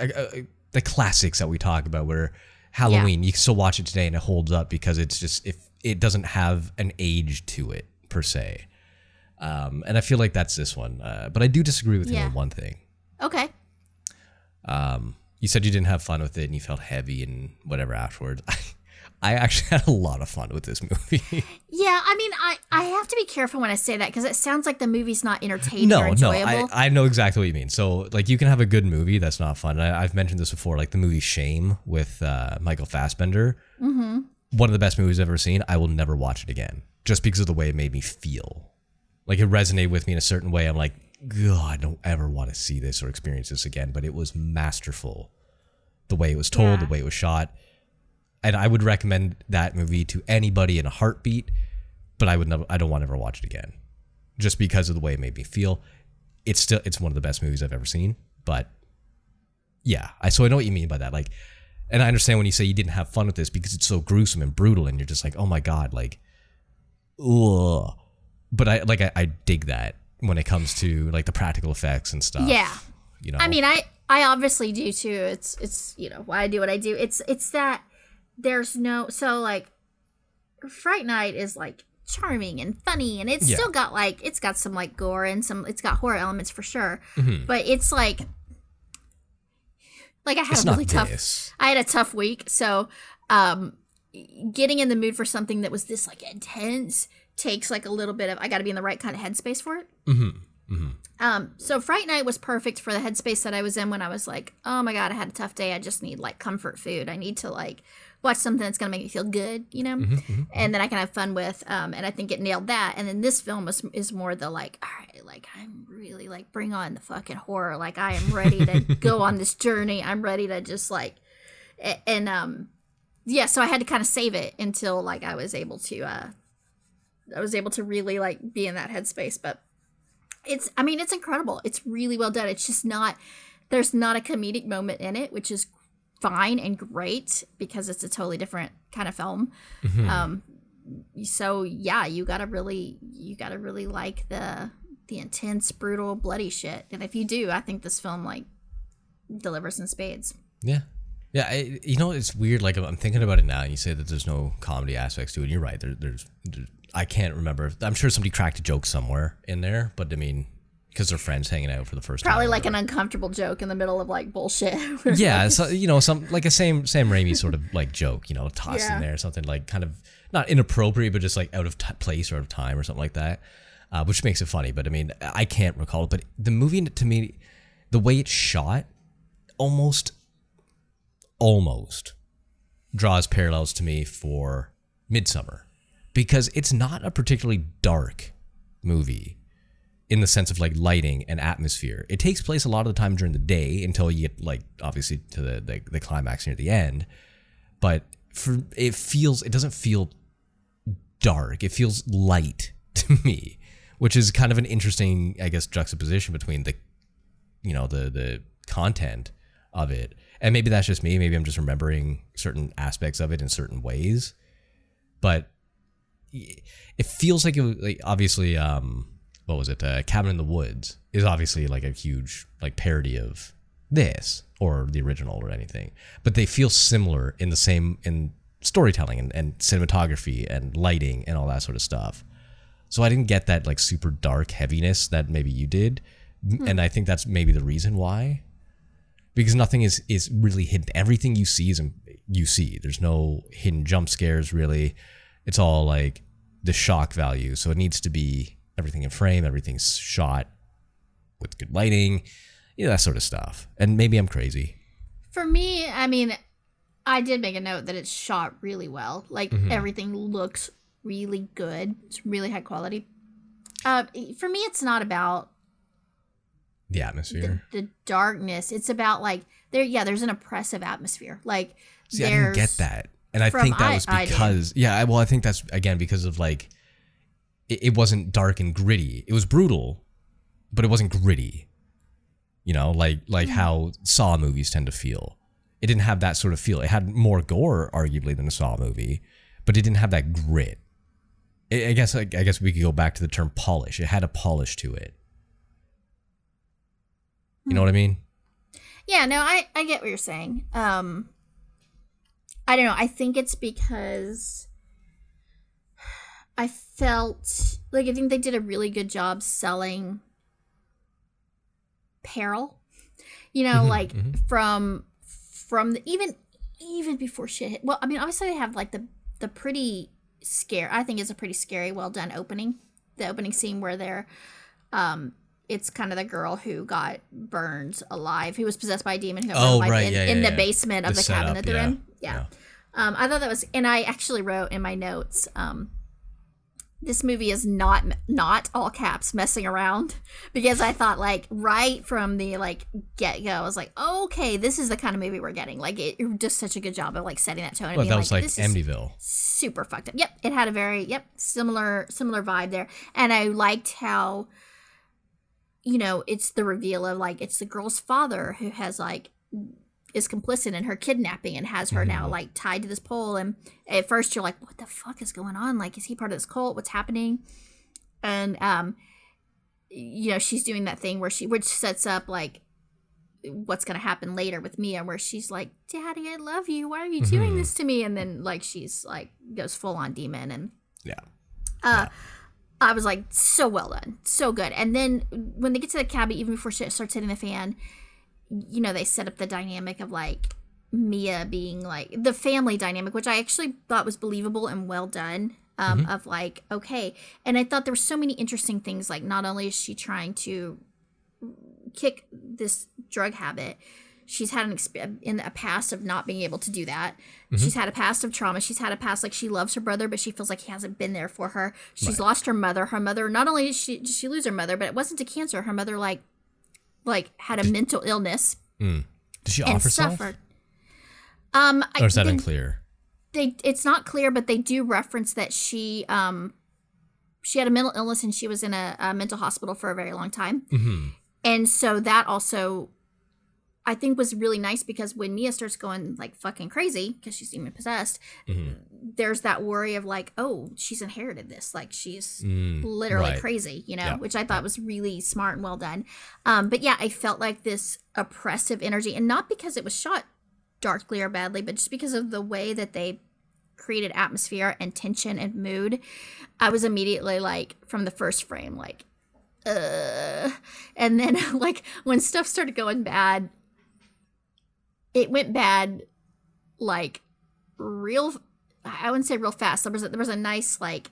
a, a, the classics that we talk about, where Halloween you can still watch it today and it holds up because it's just if it doesn't have an age to it per se. Um, and I feel like that's this one, uh, but I do disagree with you on one thing. Okay. Um, you said you didn't have fun with it and you felt heavy and whatever afterwards. I actually had a lot of fun with this movie. Yeah, I mean, I, I have to be careful when I say that because it sounds like the movie's not entertaining no, no. I, I know exactly what you mean. So, like, you can have a good movie that's not fun. I, I've mentioned this before, like the movie Shame with uh, Michael Fassbender. Mm-hmm. One of the best movies I've ever seen. I will never watch it again just because of the way it made me feel. Like it resonated with me in a certain way. I'm like, God, I don't ever want to see this or experience this again. But it was masterful. The way it was told, Yeah. the way it was shot. And I would recommend that movie to anybody in a heartbeat, but I would never I don't want to ever watch it again. Just because of the way it made me feel. It's still it's one of the best movies I've ever seen. But yeah, I so I know what you mean by that. Like and I understand when you say you didn't have fun with this because it's so gruesome and brutal and you're just like, oh my god, like ugh. But I like I, I dig that when it comes to like the practical effects and stuff. Yeah. You know I mean, I I obviously do too. It's it's you know why I do what I do. It's it's that there's no so like Fright Night is like charming and funny and it's Yeah. still got like it's got some like gore and some it's got horror elements for sure. Mhm. But it's like like I had it's a really tough this. I had a tough week, so um getting in the mood for something that was this like intense takes like a little bit of I got to be in the right kind of headspace for it. Mm-hmm. Um, so Fright Night was perfect for the headspace that I was in when I was like, oh my god, I had a tough day. I just need like comfort food. I need to like watch something that's gonna make me feel good, you know, and then I can have fun with. Um, and I think it nailed that. And then this film was is more the like, all right, like I'm really like bring on the fucking horror. Like I am ready to go on this journey. I'm ready to just like, and um, yeah. So I had to kind of save it until like I was able to uh, I was able to really like be in that headspace, but it's i mean it's incredible it's really well done it's just not there's not a comedic moment in it which is fine and great because it's a totally different kind of film um so yeah you gotta really you gotta really like the the intense brutal bloody shit and if you do i think this film like delivers in spades Yeah. Yeah, I, you know it's weird. Like I'm thinking about it now. and You say that there's no comedy aspects to it. And you're right. There, there's, there, I can't remember. I'm sure somebody cracked a joke somewhere in there, but I mean, because they're friends hanging out for the first probably time. or like an uncomfortable joke in the middle of like bullshit yeah, so you know, some like a same Sam Raimi sort of like joke, you know, tossed Yeah. in there, or something like kind of not inappropriate, but just like out of t- place or out of time or something like that, uh, which makes it funny. But I mean, I can't recall it. But the movie to me, the way it's shot, almost, almost draws parallels to me for Midsommar, because it's not a particularly dark movie in the sense of like lighting and atmosphere. It takes place a lot of the time during the day until you get like obviously to the the, the climax near the end. But for it feels it doesn't feel dark. It feels light to me, which is kind of an interesting I guess juxtaposition between the you know the the content of it. And maybe that's just me. Maybe I'm just remembering certain aspects of it in certain ways. But it feels like it like obviously um what was it uh, cabin in the woods is obviously like a huge like parody of this or the original or anything. But they feel similar in the same in storytelling and, and cinematography and lighting and all that sort of stuff. So i didn't get that like super dark heaviness that maybe you did. And i think that's maybe the reason why. Because nothing is is really hidden. Everything you see is you see. There's no hidden jump scares really. It's all like the shock value. So it needs to be everything in frame everything's shot with good lighting you know that sort of stuff and maybe i'm crazy For me, I mean, I did make a note that it's shot really well. Like Mm-hmm. everything looks really good. It's really high quality. Uh, for me, it's not about the the, atmosphere the darkness. It's about like there. Yeah, there's an oppressive atmosphere. Like see i didn't get that and i think that I- was I because yeah I- well i think that's again because of like it, it wasn't dark and gritty. It was brutal but it wasn't gritty. You know like like how saw movies tend to feel. It didn't have that sort of feel. It had more gore arguably than a saw movie but it didn't have that grit. I I guess I guess we could go back to the term polish. It had a polish to it. You know what i mean? Yeah, no, I I get what you're saying. Um I don't know. I think it's because I felt like I think they did a really good job selling peril. You know, Mhm, like mhm. from from the, even even before shit hit. Well, I mean, obviously they have like the the pretty scare. I think is a pretty scary, well done opening. The opening scene where they're um it's kind of the girl who got burned alive, who was possessed by a demon who got Oh, alive right, in, yeah, in yeah, the yeah. basement of The the, cabin that they're in. Yeah. Um, I thought that was, and I actually wrote in my notes, um, this movie is not not all caps messing around. Because I thought like right from the like get go I was like okay this is the kind of movie we're getting. Like it, it did such a good job of like setting that tone Well, being that was like is Amityville. super fucked up. Yep it had a very yep similar similar vibe there. And I liked how you know it's the reveal of like it's the girl's father who has like is complicit in her kidnapping and has her Mm-hmm. now like tied to this pole. And at first you're like what the fuck is going on? Like is he part of this cult? What's happening? And um you know she's doing that thing where she which sets up like what's going to happen later with Mia where she's like daddy I love you. Why are you doing Mhm. this to me? And then like she's like goes full on demon and Yeah. uh I was like so well done. So good. And then when they get to the cabin even before shit starts hitting the fan you know they set up the dynamic of like Mia being like the family dynamic, which I actually thought was believable and well done. Um, Of like, okay, and I thought there were so many interesting things. Like, not only is she trying to kick this drug habit, she's had an exp- in a past of not being able to do that. She's had a past of trauma. She's had a past like she loves her brother, but she feels like he hasn't been there for her. She's lost her mother. Her mother not only did she did she lose her mother, but it wasn't to cancer. Her mother like like had a mental illness Did she and off herself? suffered. Um, I, Or is that they, unclear? they it's not clear, but they do reference that she um she had a mental illness and she was in a, a mental hospital for a very long time, hmm and so that also I think was really nice because when Mia starts going like fucking crazy because she's demon possessed, hmm there's that worry of like, oh, she's inherited this, like she's Mm, literally right. crazy, you know, Yeah. which I thought was really smart and well done. Um, but yeah, I felt like this oppressive energy, and not because it was shot darkly or badly, but just because of the way that they created atmosphere and tension and mood. I was immediately like, from the first frame, like, uh, and then like when stuff started going bad, it went bad, like real. I wouldn't say real fast. There was a, there was a nice like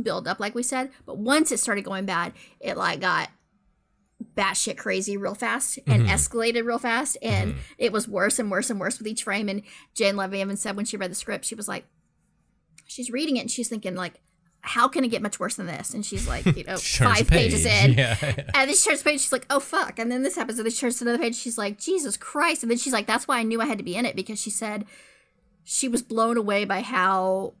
build up, like we said. But once it started going bad, it like got batshit crazy real fast and Mhm. escalated real fast, and Mhm. it was worse and worse and worse with each frame. And Jane Levy even said when she read the script, she was like, she's reading it and she's thinking like, how can it get much worse than this? And she's like, you know, five pages in. Yeah. And then she turns the page, she's like, oh fuck. And then this happens, and then she turns to another page, she's like, Jesus Christ. And then she's like, that's why I knew I had to be in it because she said she was blown away by how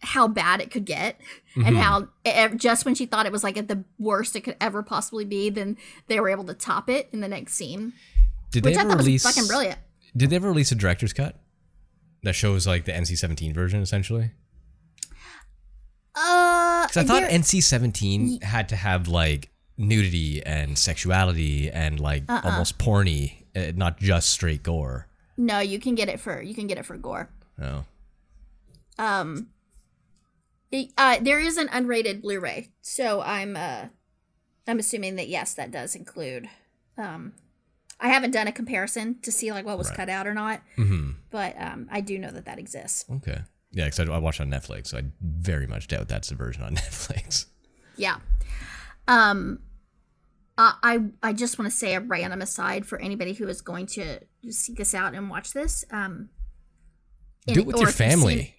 how bad it could get and Mhm. how e- just when she thought it was like at the worst it could ever possibly be then they were able to top it in the next scene Did they ever release? fucking brilliant Did they ever release a director's cut that shows like the NC-17 version essentially? Uh Because I thought there- NC-17 had to have like nudity and sexuality and like Uh-uh. almost porny, uh, not just straight gore. no you can get it for you can get it for gore No. um it- uh there is an unrated blu-ray so i'm uh i'm assuming that yes that does include um i haven't done a comparison to see like what was Right. cut out or not hmm but um i do know that that exists Okay. Yeah, because I, I watched it on Netflix, so I very much doubt that's the version on Netflix. yeah um i i just want to say a random aside for anybody who is going to seek this out and watch this um Do it with your family.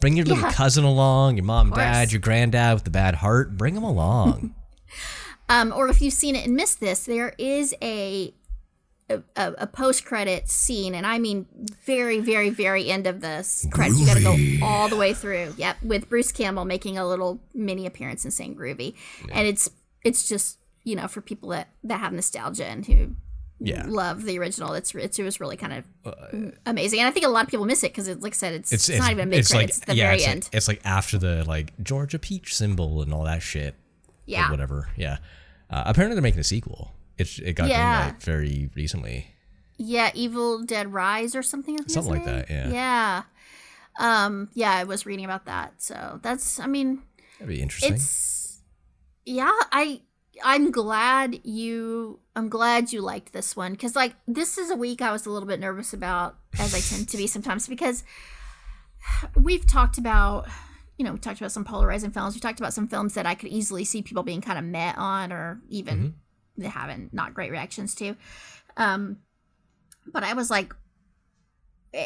Bring your little Yeah. cousin along, your mom, dad, your granddad with the bad heart. Bring them along. um, or if you've seen it and missed this, there is a a, a, post credit scene, and I mean very, very, very end of this credits. You got to go all the way through. Yep, with Bruce Campbell making a little mini appearance and saying "groovy," and it's it's just you know for people that that have nostalgia and who Yeah. love the original. It's it's it was really kind of amazing, and I think a lot of people miss it because, like I said, it's, it's, not even mid it's credits. like the yeah, very it's end. Like, it's like after the like Georgia peach symbol and all that shit. or yeah, whatever. Yeah. Uh, apparently they're making a sequel. It it got Yeah. very recently. Yeah, Evil Dead Rise or something. Something like that, Yeah. Um. Yeah, I was reading about that. So that's. I mean, That'd be interesting. it's. Yeah, I. I'm glad you. I'm glad you liked this one because, like, this is a week I was a little bit nervous about, as I tend to be sometimes, because we've talked about. You know, we talked about some polarizing films. We talked about some films that I could easily see people being kind of met on, or even having not not great reactions to. Um, but I was like,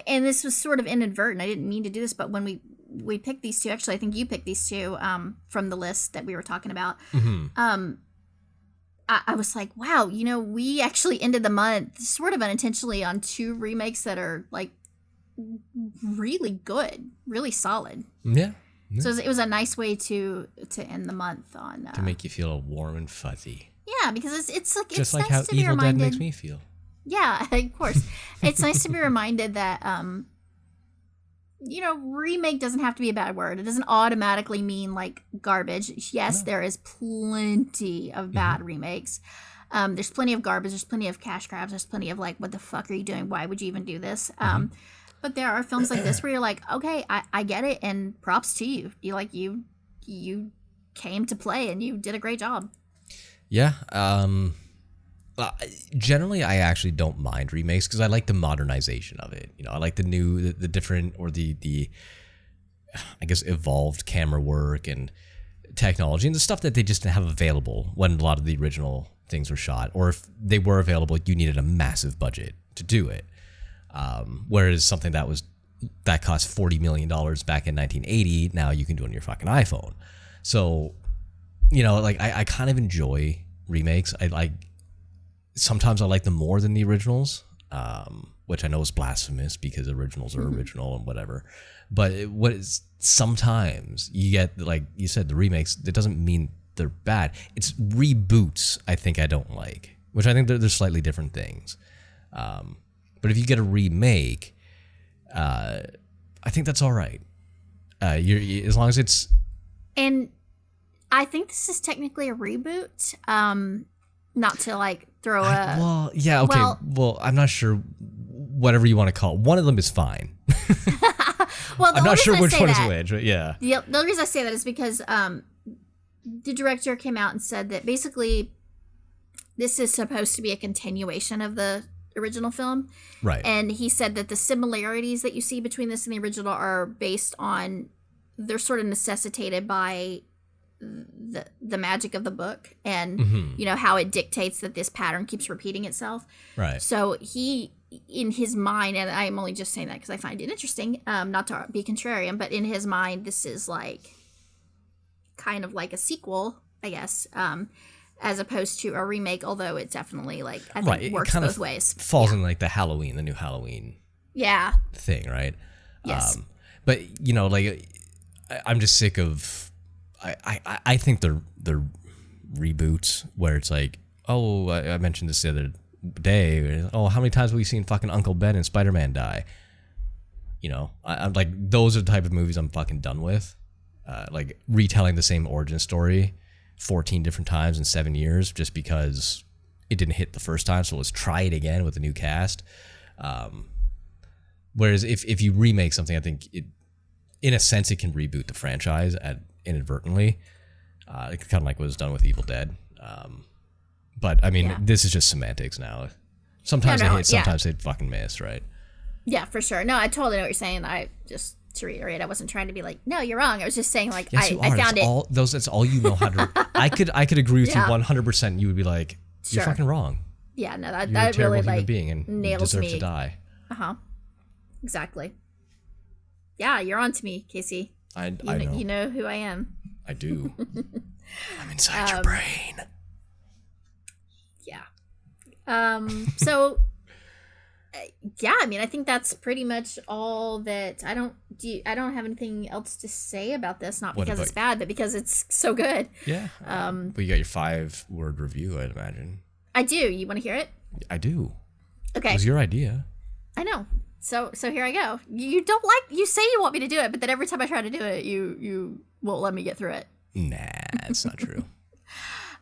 and this was sort of inadvertent. I didn't mean to do this, but when we we picked these two. Actually, I think you picked these two um, from the list that we were talking about. Mhm. Um, I, I was like, wow, you know, we actually ended the month sort of unintentionally on two remakes that are like really good, really solid. Yeah. So it was, it was a nice way to to end the month on. Uh, To make you feel warm and fuzzy. Yeah, because it's it's like Just it's like nice how to be Evil Dead makes me feel. Yeah, of course. it's nice to be reminded that um you know, remake doesn't have to be a bad word. It doesn't automatically mean like garbage. Yes, there is plenty of bad remakes. Um, there's plenty of garbage. There's plenty of cash grabs. There's plenty of like, what the fuck are you doing? Why would you even do this? Um, but there are films like this where you're like, okay, I, I get it, and props to you. You like you you came to play and you did a great job. Yeah. Um uh, generally I actually don't mind remakes because I like the modernization of it. You know, I like the new the, the different or the the I guess evolved camera work and technology and the stuff that they just didn't have available when a lot of the original things were shot or if they were available you needed a massive budget to do it. Um, whereas something that was that cost 40 million dollars back in 1980 now you can do it on your fucking iPhone. So you know, like I, I kind of enjoy remakes. I like sometimes I like them more than the originals, um, which I know is blasphemous because originals are original and whatever. But it, what is sometimes you get like you said the remakes. That doesn't mean they're bad. It's reboots. I think I don't like, which I think they're, they're slightly different things. Um, but if you get a remake, uh, I think that's all right. Uh, you're, you, as long as it's And I think this is technically a reboot. Um, not to like throw a I- well, yeah, okay. Well, well- I'm not sure. Whatever you want to call it. One of them is fine. well. I'm not sure which one that, is which, but yeah. The, the only reason I say that is because um, the director came out and said that basically this is supposed to be a continuation of the original film, Right. and he said that the similarities that you see between this and the original are based on they're sort of necessitated by the the magic of the book and Mhm. you know how it dictates that this pattern keeps repeating itself. right. So he, in his mind, and I'm only just saying that because I find it interesting, um, not to be contrarian, but in his mind, this is like kind of like a sequel, I guess, um, as opposed to a remake. Although it definitely like I think Right. It works kind both of ways. falls in like the Halloween, the new Halloween Yeah. thing, right? Yes. Um, but you know, like I'm just sick of. I, I I think they're they're reboots where it's like, oh, I, I mentioned this the other day. Oh, how many times have we seen fucking Uncle Ben and Spider Man die? You know, I, I'm like, those are the type of movies I'm fucking done with. Uh, like retelling the same origin story 14 different times in seven years just because it didn't hit the first time. So let's try it again with a new cast. Um, whereas if, if you remake something, I think it, in a sense, it can reboot the franchise at inadvertently. Uh, it's kind of like what was done with Evil Dead. Um, but I mean, Yeah. this is just semantics now. Sometimes No, no, they hit, yeah. sometimes they fucking miss, right? Yeah, for sure. No, I totally know what you're saying. I just to reiterate, I wasn't trying to be like, no, you're wrong. I was just saying like Yes, I, you. I That's found it. all those. That's all you know how to. I could I could agree with Yeah. you one hundred percent. You would be like, you're Sure. fucking wrong. yeah, no, that You're a that terrible really human like being and you nails deserve me. to die. Uh huh. Exactly. Yeah, you're on to me, Casey. I, You, I know. you know who I am. I do. I'm inside your Um, brain. Yeah. Um. So. uh, Yeah, I mean, I think that's pretty much all that. I don't do. You, I don't have anything else to say about this. Not because it's bad, but because it's so good. Yeah. Um. But you got your five word review, I'd imagine. I do. You want to hear it? I do. Okay. It was your idea. I know. So so here I go. You don't like. You say you want me to do it, but then every time I try to do it, you you won't let me get through it. Nah, that's not true.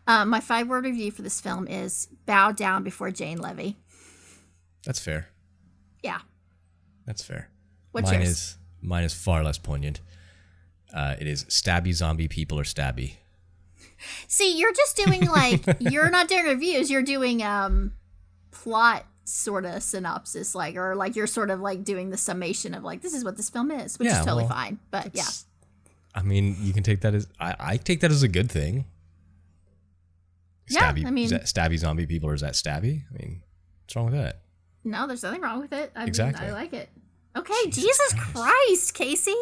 Um, my five word review for this film is bow down before Jane Levy. That's fair. Yeah. That's fair. What's mine yours? is mine is far less poignant. Uh, it is stabby zombie people are stabby. See, you're just doing like you're not doing reviews. You're doing um plot sort of synopsis, like or like you're sort of like doing the summation of like this is what this film is, which Yeah, is totally well, fine. But yeah, I mean, you can take that as I, I take that as a good thing. Yeah, I mean- is that stabby zombie people or is that stabby? I mean, what's wrong with that? no, there's nothing wrong with it. I mean, Exactly. I like it. Okay, Jesus, Christ, Casey.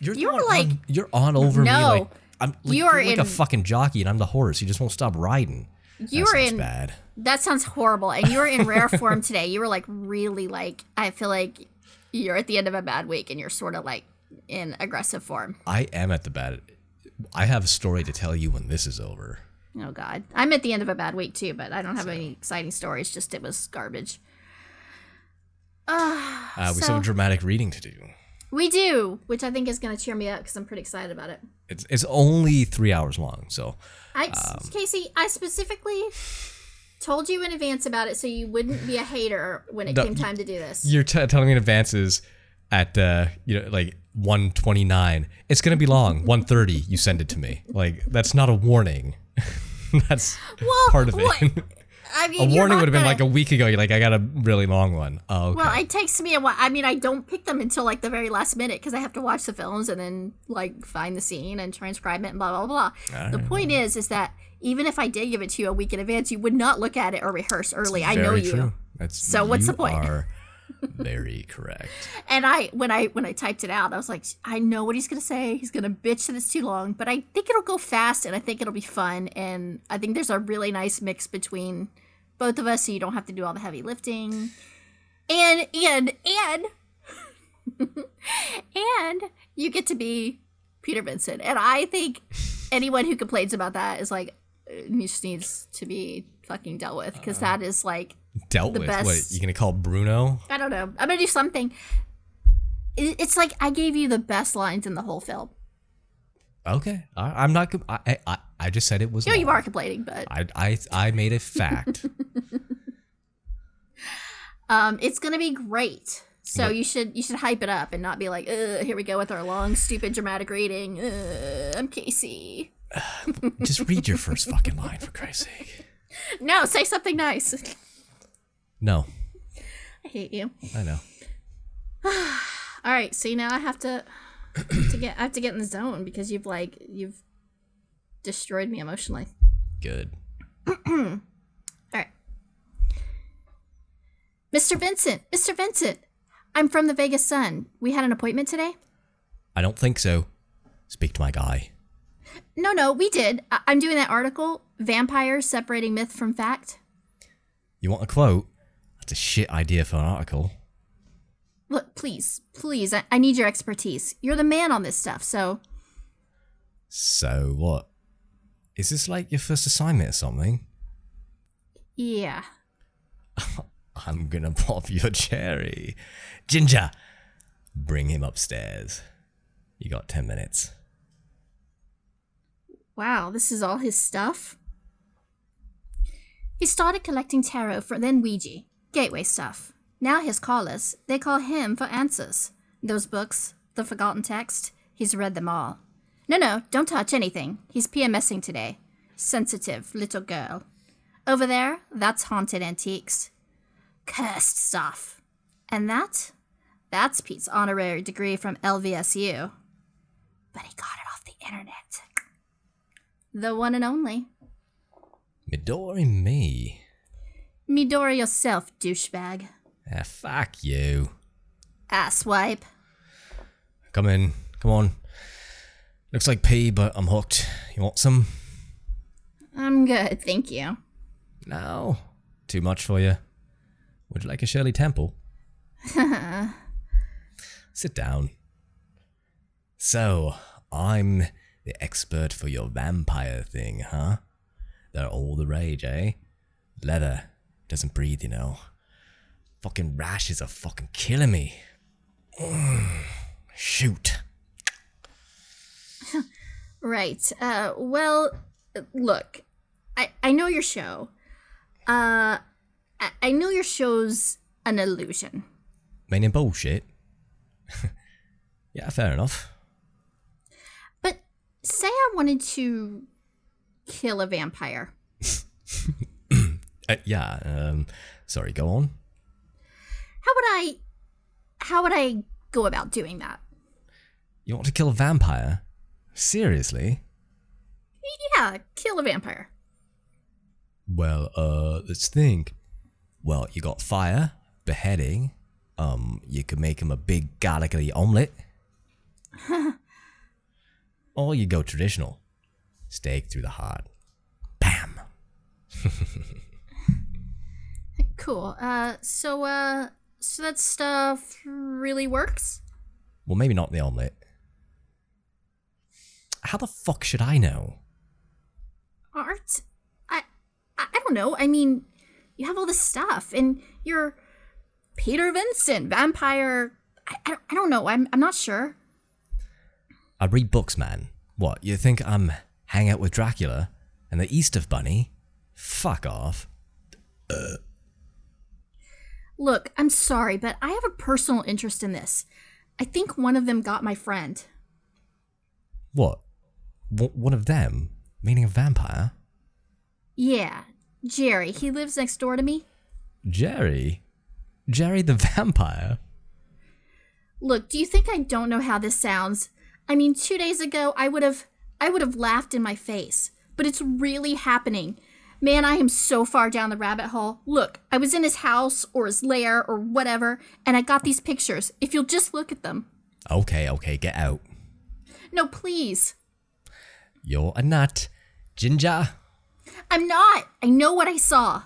You're You were one like- on, you're on over me No. like I'm like, You you're are like a fucking jockey and I'm the horse. You just won't stop riding. You that were in bad. that sounds horrible, and you were in rare form today. You were like really like I feel like you're at the end of a bad week, and you're sort of like in aggressive form. I am at the bad. I have a story to tell you when this is over. Oh God, I'm at the end of a bad week too, but I don't have any exciting stories. Just it was garbage. Uh, we still So- have dramatic reading to do. We do, which I think is going to cheer me up because I'm pretty excited about it. It's it's only three hours long, so I, Um, Casey, I specifically told you in advance about it so you wouldn't be a hater when it No, came time to do this. you're t- telling me in advances at uh you know like 129 it's gonna be long. 130 you send it to me. Like that's not a warning. That's Well, part of it. what- I mean, a warning would have been gonna- like a week ago you're like i got a really long one oh okay. Well, it takes me a while. I mean, I don't pick them until like the very last minute because I have to watch the films and then like find the scene and transcribe it and blah blah blah. The point is, is that even if I did give it to you a week in advance, you would not look at it or rehearse early. I know you. true. That's So what's the point? Are very correct. And I, when I when I typed it out, I was like, I know what he's gonna say. He's gonna bitch that it's too long, but I think it'll go fast and I think it'll be fun. And I think there's a really nice mix between both of us, so you don't have to do all the heavy lifting. And and and and you get to be Peter Vincent. And I think anyone who complains about that is like uh, just needs to be fucking dealt with because that is like Dealt The with. What best- you gonna call Bruno? I don't know. I'm gonna do something. It's like I gave you the best lines in the whole film. Okay, I, I'm not. I, I I just said it was. You know, you are complaining, but I I I made a fact. um, it's gonna be great. So you should you should hype it up and not be like, Ugh, here we go with our long, stupid, dramatic reading. Ugh, I'm Casey. just read your first fucking line for Christ's sake. No, say something nice. No, I hate you. I know. All right, so now I have to to get I have to get in the zone because you've like you've destroyed me emotionally. Good. All right. Mr. Vincent, Mr. Vincent, I'm from the Vegas Sun. We had an appointment today? I don't think so. Speak to my guy. No, no, we did. I- I'm doing that article, Vampires Separating Myth from Fact. You want a quote? That's a shit idea for an article. Look, please, please, I, I need your expertise. You're the man on this stuff, so So what? Is this like your first assignment or something? yeah. I'm gonna pop your cherry. Ginger, bring him upstairs. You got 10 minutes. Wow, this is all his stuff? He started collecting tarot for then Ouija, gateway stuff. Now his callers, they call him for answers. Those books, the forgotten text, he's read them all. No, no, don't touch anything. He's PMSing today. Sensitive little girl. Over there, that's haunted antiques. Cursed stuff. And that? That's Pete's honorary degree from LVSU. But he got it off the internet. The one and only. Midori me. Midori yourself, douchebag. Ah, fuck you. Asswipe. Come in. Come on. Looks like pee, but I'm hooked. You want some? I'm good, thank you. No. Too much for you. Would you like a Shirley Temple? Sit down. So, I'm the expert for your vampire thing, huh? They're all the rage, eh? Leather doesn't breathe, you know. Fucking rashes are fucking killing me. Mm, Shoot. Right. Uh, well, look, I, I know your show. Uh, I, I know your show's an illusion. Meaning bullshit. yeah, fair enough. But say I wanted to kill a vampire. Uh, yeah, um, sorry, go on. How would I how would I go about doing that? You want to kill a vampire? Seriously? Yeah, kill a vampire. Well, uh, let's think. Well, you got fire, beheading. Um, you could make him a big garlicky omelet. or you go traditional. Stake through the heart. Bam. Cool. Uh, so uh, so that stuff really works. Well, maybe not the omelette. How the fuck should I know? Art, I, I, don't know. I mean, you have all this stuff, and you're Peter Vincent, vampire. I, I, I don't know. I'm, I'm not sure. I read books, man. What, you think I'm hang out with Dracula and the Easter Bunny? Fuck off. Look, I'm sorry, but I have a personal interest in this. I think one of them got my friend. What? W- one of them? Meaning a vampire? Yeah, Jerry. He lives next door to me. Jerry? Jerry the vampire? Look, do you think I don't know how this sounds? I mean, 2 days ago I would have I would have laughed in my face, but it's really happening. Man, I am so far down the rabbit hole. Look, I was in his house or his lair or whatever, and I got these pictures. If you'll just look at them. Okay, okay, get out. No, please. You're a nut. Ginger? I'm not. I know what I saw.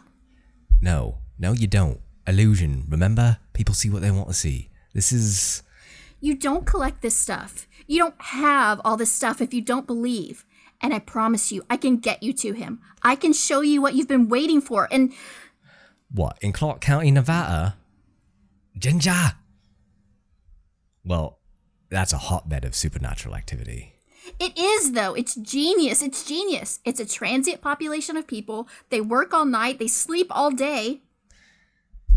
No, no, you don't. Illusion, remember? People see what they want to see. This is. You don't collect this stuff. You don't have all this stuff if you don't believe. And I promise you, I can get you to him. I can show you what you've been waiting for. And What, in Clark County, Nevada? Ginger! Well, that's a hotbed of supernatural activity. it is, though. It's genius. It's genius. It's a transient population of people. They work all night, they sleep all day.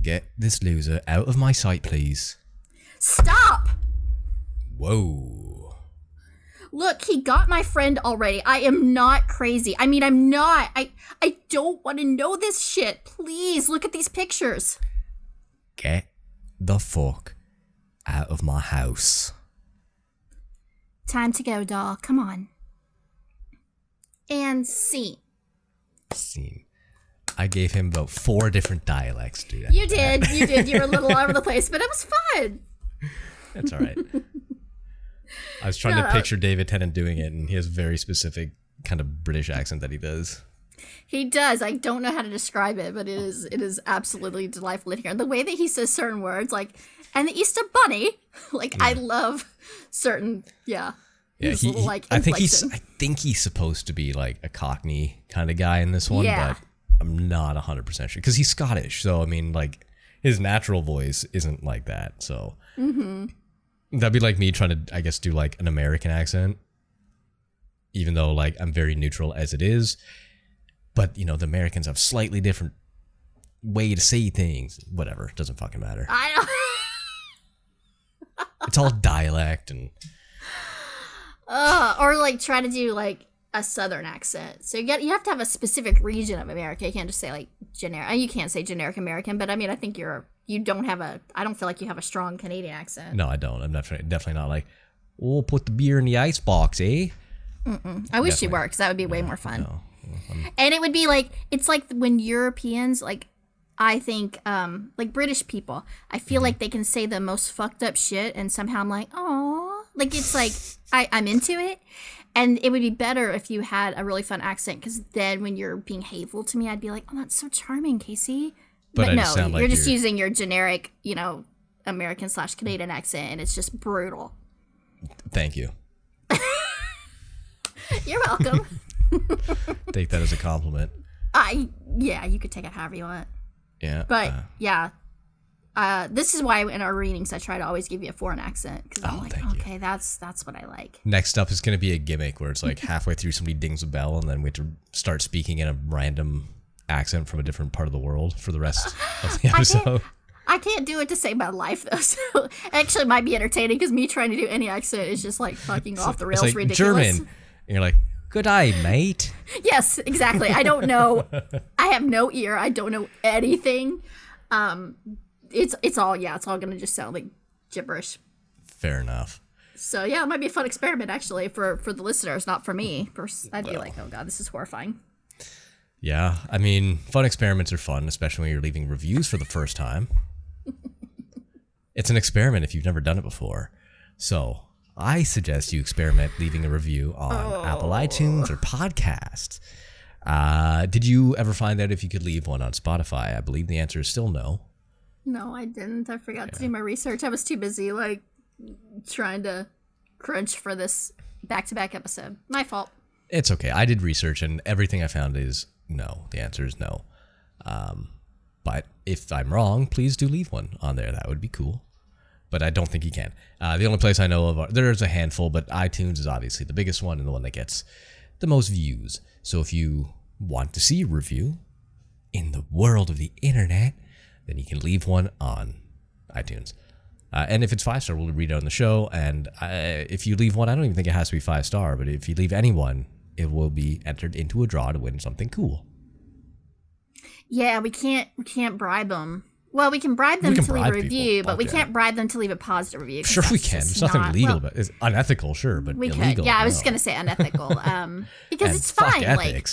Get this loser out of my sight, please. Stop! Whoa. Look, he got my friend already. I am not crazy. I mean, I'm not. I I don't want to know this shit. Please look at these pictures. Get the fuck out of my house. Time to go, doll. Come on. And scene. Scene. I gave him about four different dialects that. You did. You did. You were a little all over the place, but it was fun. That's all right. I was trying No, to picture David Tennant doing it, and he has a very specific kind of British accent that he does. He does. I don't know how to describe it, but it is it is absolutely delightful in here. And the way that he says certain words, like and the Easter Bunny, like I love certain yeah. Yeah, he, little, like, I think he's. I think he's supposed to be like a Cockney kind of guy in this one, Yeah. but I'm not hundred percent sure because he's Scottish. So I mean, like his natural voice isn't like that. So Mm-hmm. That'd be like me trying to, I guess, do like an American accent, even though like I'm very neutral as it is. But you know, the Americans have slightly different way to say things. Whatever, it doesn't fucking matter. I don't It's all dialect and uh, or like try to do like a southern accent. So you get you have to have a specific region of America. You can't just say like generic. You can't say generic American, but I mean I think you're you don't have a I don't feel like you have a strong Canadian accent. no, I don't. I'm definitely definitely not like, oh, put the beer in the ice box, eh? I wish you were because that would be way more fun. and it would be like it's like when Europeans like I think um like British people, I feel like they can say the most fucked up shit and somehow I'm like, oh like it's like I, I'm into it. And it would be better if you had a really fun accent because then when you're being hateful to me, I'd be like, oh, that's so charming, Casey. But But, I no, just sound like you're just you're- using your generic, you know, American slash Canadian accent and it's just brutal. Thank you. You're welcome. Take that as a compliment. I, yeah, you could take it however you want. Yeah. But uh, yeah, uh, this is why in our readings I try to always give you a foreign accent because I'm Oh, like, thank you. okay, that's that's what I like. next up is going to be a gimmick where it's like halfway through somebody dings a bell and then we have to start speaking in a random accent from a different part of the world for the rest of the episode. I can't do it to save my life though. So it actually might be entertaining because me trying to do any accent is just like fucking off the rails like ridiculous. German. And you're like, good eye, mate. Yes, exactly. I don't know. I have no ear. I don't know anything. Um, it's it's all yeah. It's all gonna just sound like gibberish. Fair enough. So yeah, it might be a fun experiment actually for for the listeners, not for me. Pers- I'd be like, oh god, this is horrifying. Yeah. I mean, fun experiments are fun, especially when you're leaving reviews for the first time. it's an experiment if you've never done it before. So I suggest you experiment leaving a review on Apple iTunes or podcasts. Uh, did you ever find out if you could leave one on Spotify? I believe the answer is still no. No, I didn't. I forgot to do my research. I was too busy, like, trying to crunch for this back to back episode. My fault. It's okay. I did research and everything I found is no. The answer is no. Um, but if I'm wrong, please do leave one on there. That would be cool. But I don't think you can. Uh, the only place I know of, are, there's a handful, but iTunes is obviously the biggest one and the one that gets the most views. So if you want to see a review in the world of the internet, then you can leave one on iTunes. Uh, and if it's five star, we'll read it on the show. And uh, if you leave one, I don't even think it has to be five star, but if you leave anyone, it will be entered into a draw to win something cool. Yeah, we can't we can't bribe them. Well, we can bribe them can to leave bribe a people, review, but we yeah. can't bribe them to leave a positive review. Sure, we can. There's nothing not- legal, well, but it's unethical, sure, but we illegal. could. Yeah, I was just gonna say unethical, um, because it's fine. Like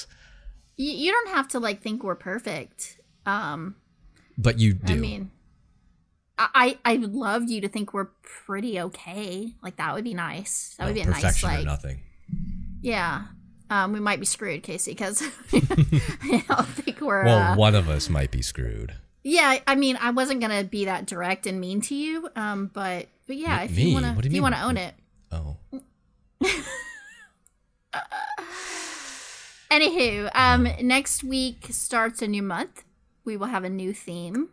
you, you don't have to like think we're perfect. Um, but you do. I mean, I I would love you to think we're pretty okay. Like that would be nice. That would be a nice like nothing. yeah. Um, we might be screwed, Casey, because I don't think we're. Well, uh, one of us might be screwed. yeah, I mean, I wasn't gonna be that direct and mean to you. Um, but but yeah, if Me? you wanna you if you wanna own it. Oh, Anywho, um, next week starts a new month. We will have a new theme.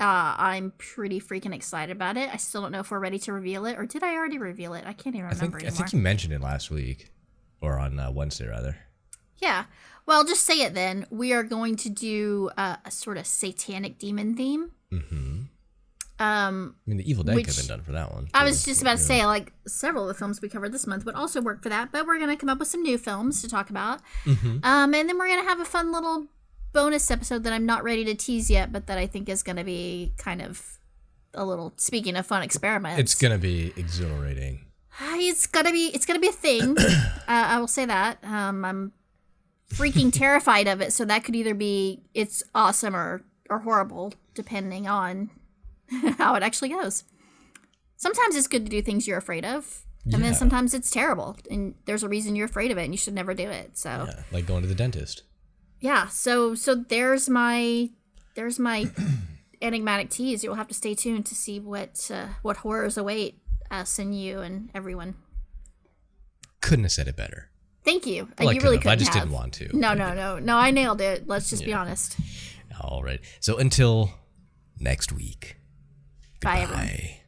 Uh, I'm pretty freaking excited about it. I still don't know if we're ready to reveal it, or did I already reveal it? I can't even I remember think I think you mentioned it last week, or on uh, Wednesday rather. Yeah. Well, just say it then. We are going to do uh, a sort of satanic demon theme. Mm-hmm. Um, I mean, the Evil Dead could have been done for that one. I was just about to say, like, several of the films we covered this month would also work for that, but we're going to come up with some new films to talk about. Mm-hmm. Um, and then we're going to have a fun little bonus episode that I'm not ready to tease yet, but that I think is going to be kind of a little, speaking of fun experiments. It's gonna be exhilarating. It's gonna be it's gonna be a thing. uh, I will say that. Um, I'm freaking terrified of it. So that could either be it's awesome or or horrible, depending on how it actually goes. Sometimes it's good to do things you're afraid of, and Yeah. then sometimes it's terrible, and there's a reason you're afraid of it, and you should never do it. So yeah, like going to the dentist. Yeah. So so there's my there's my enigmatic tease. You'll have to stay tuned to see what uh, what horrors await us and you and everyone. Couldn't have said it better. Thank you. Well, you could really couldn't I just have. didn't want to. No, no, no, no. I nailed it. Let's just be honest. All right. So until next week. Bye, everyone. Bye.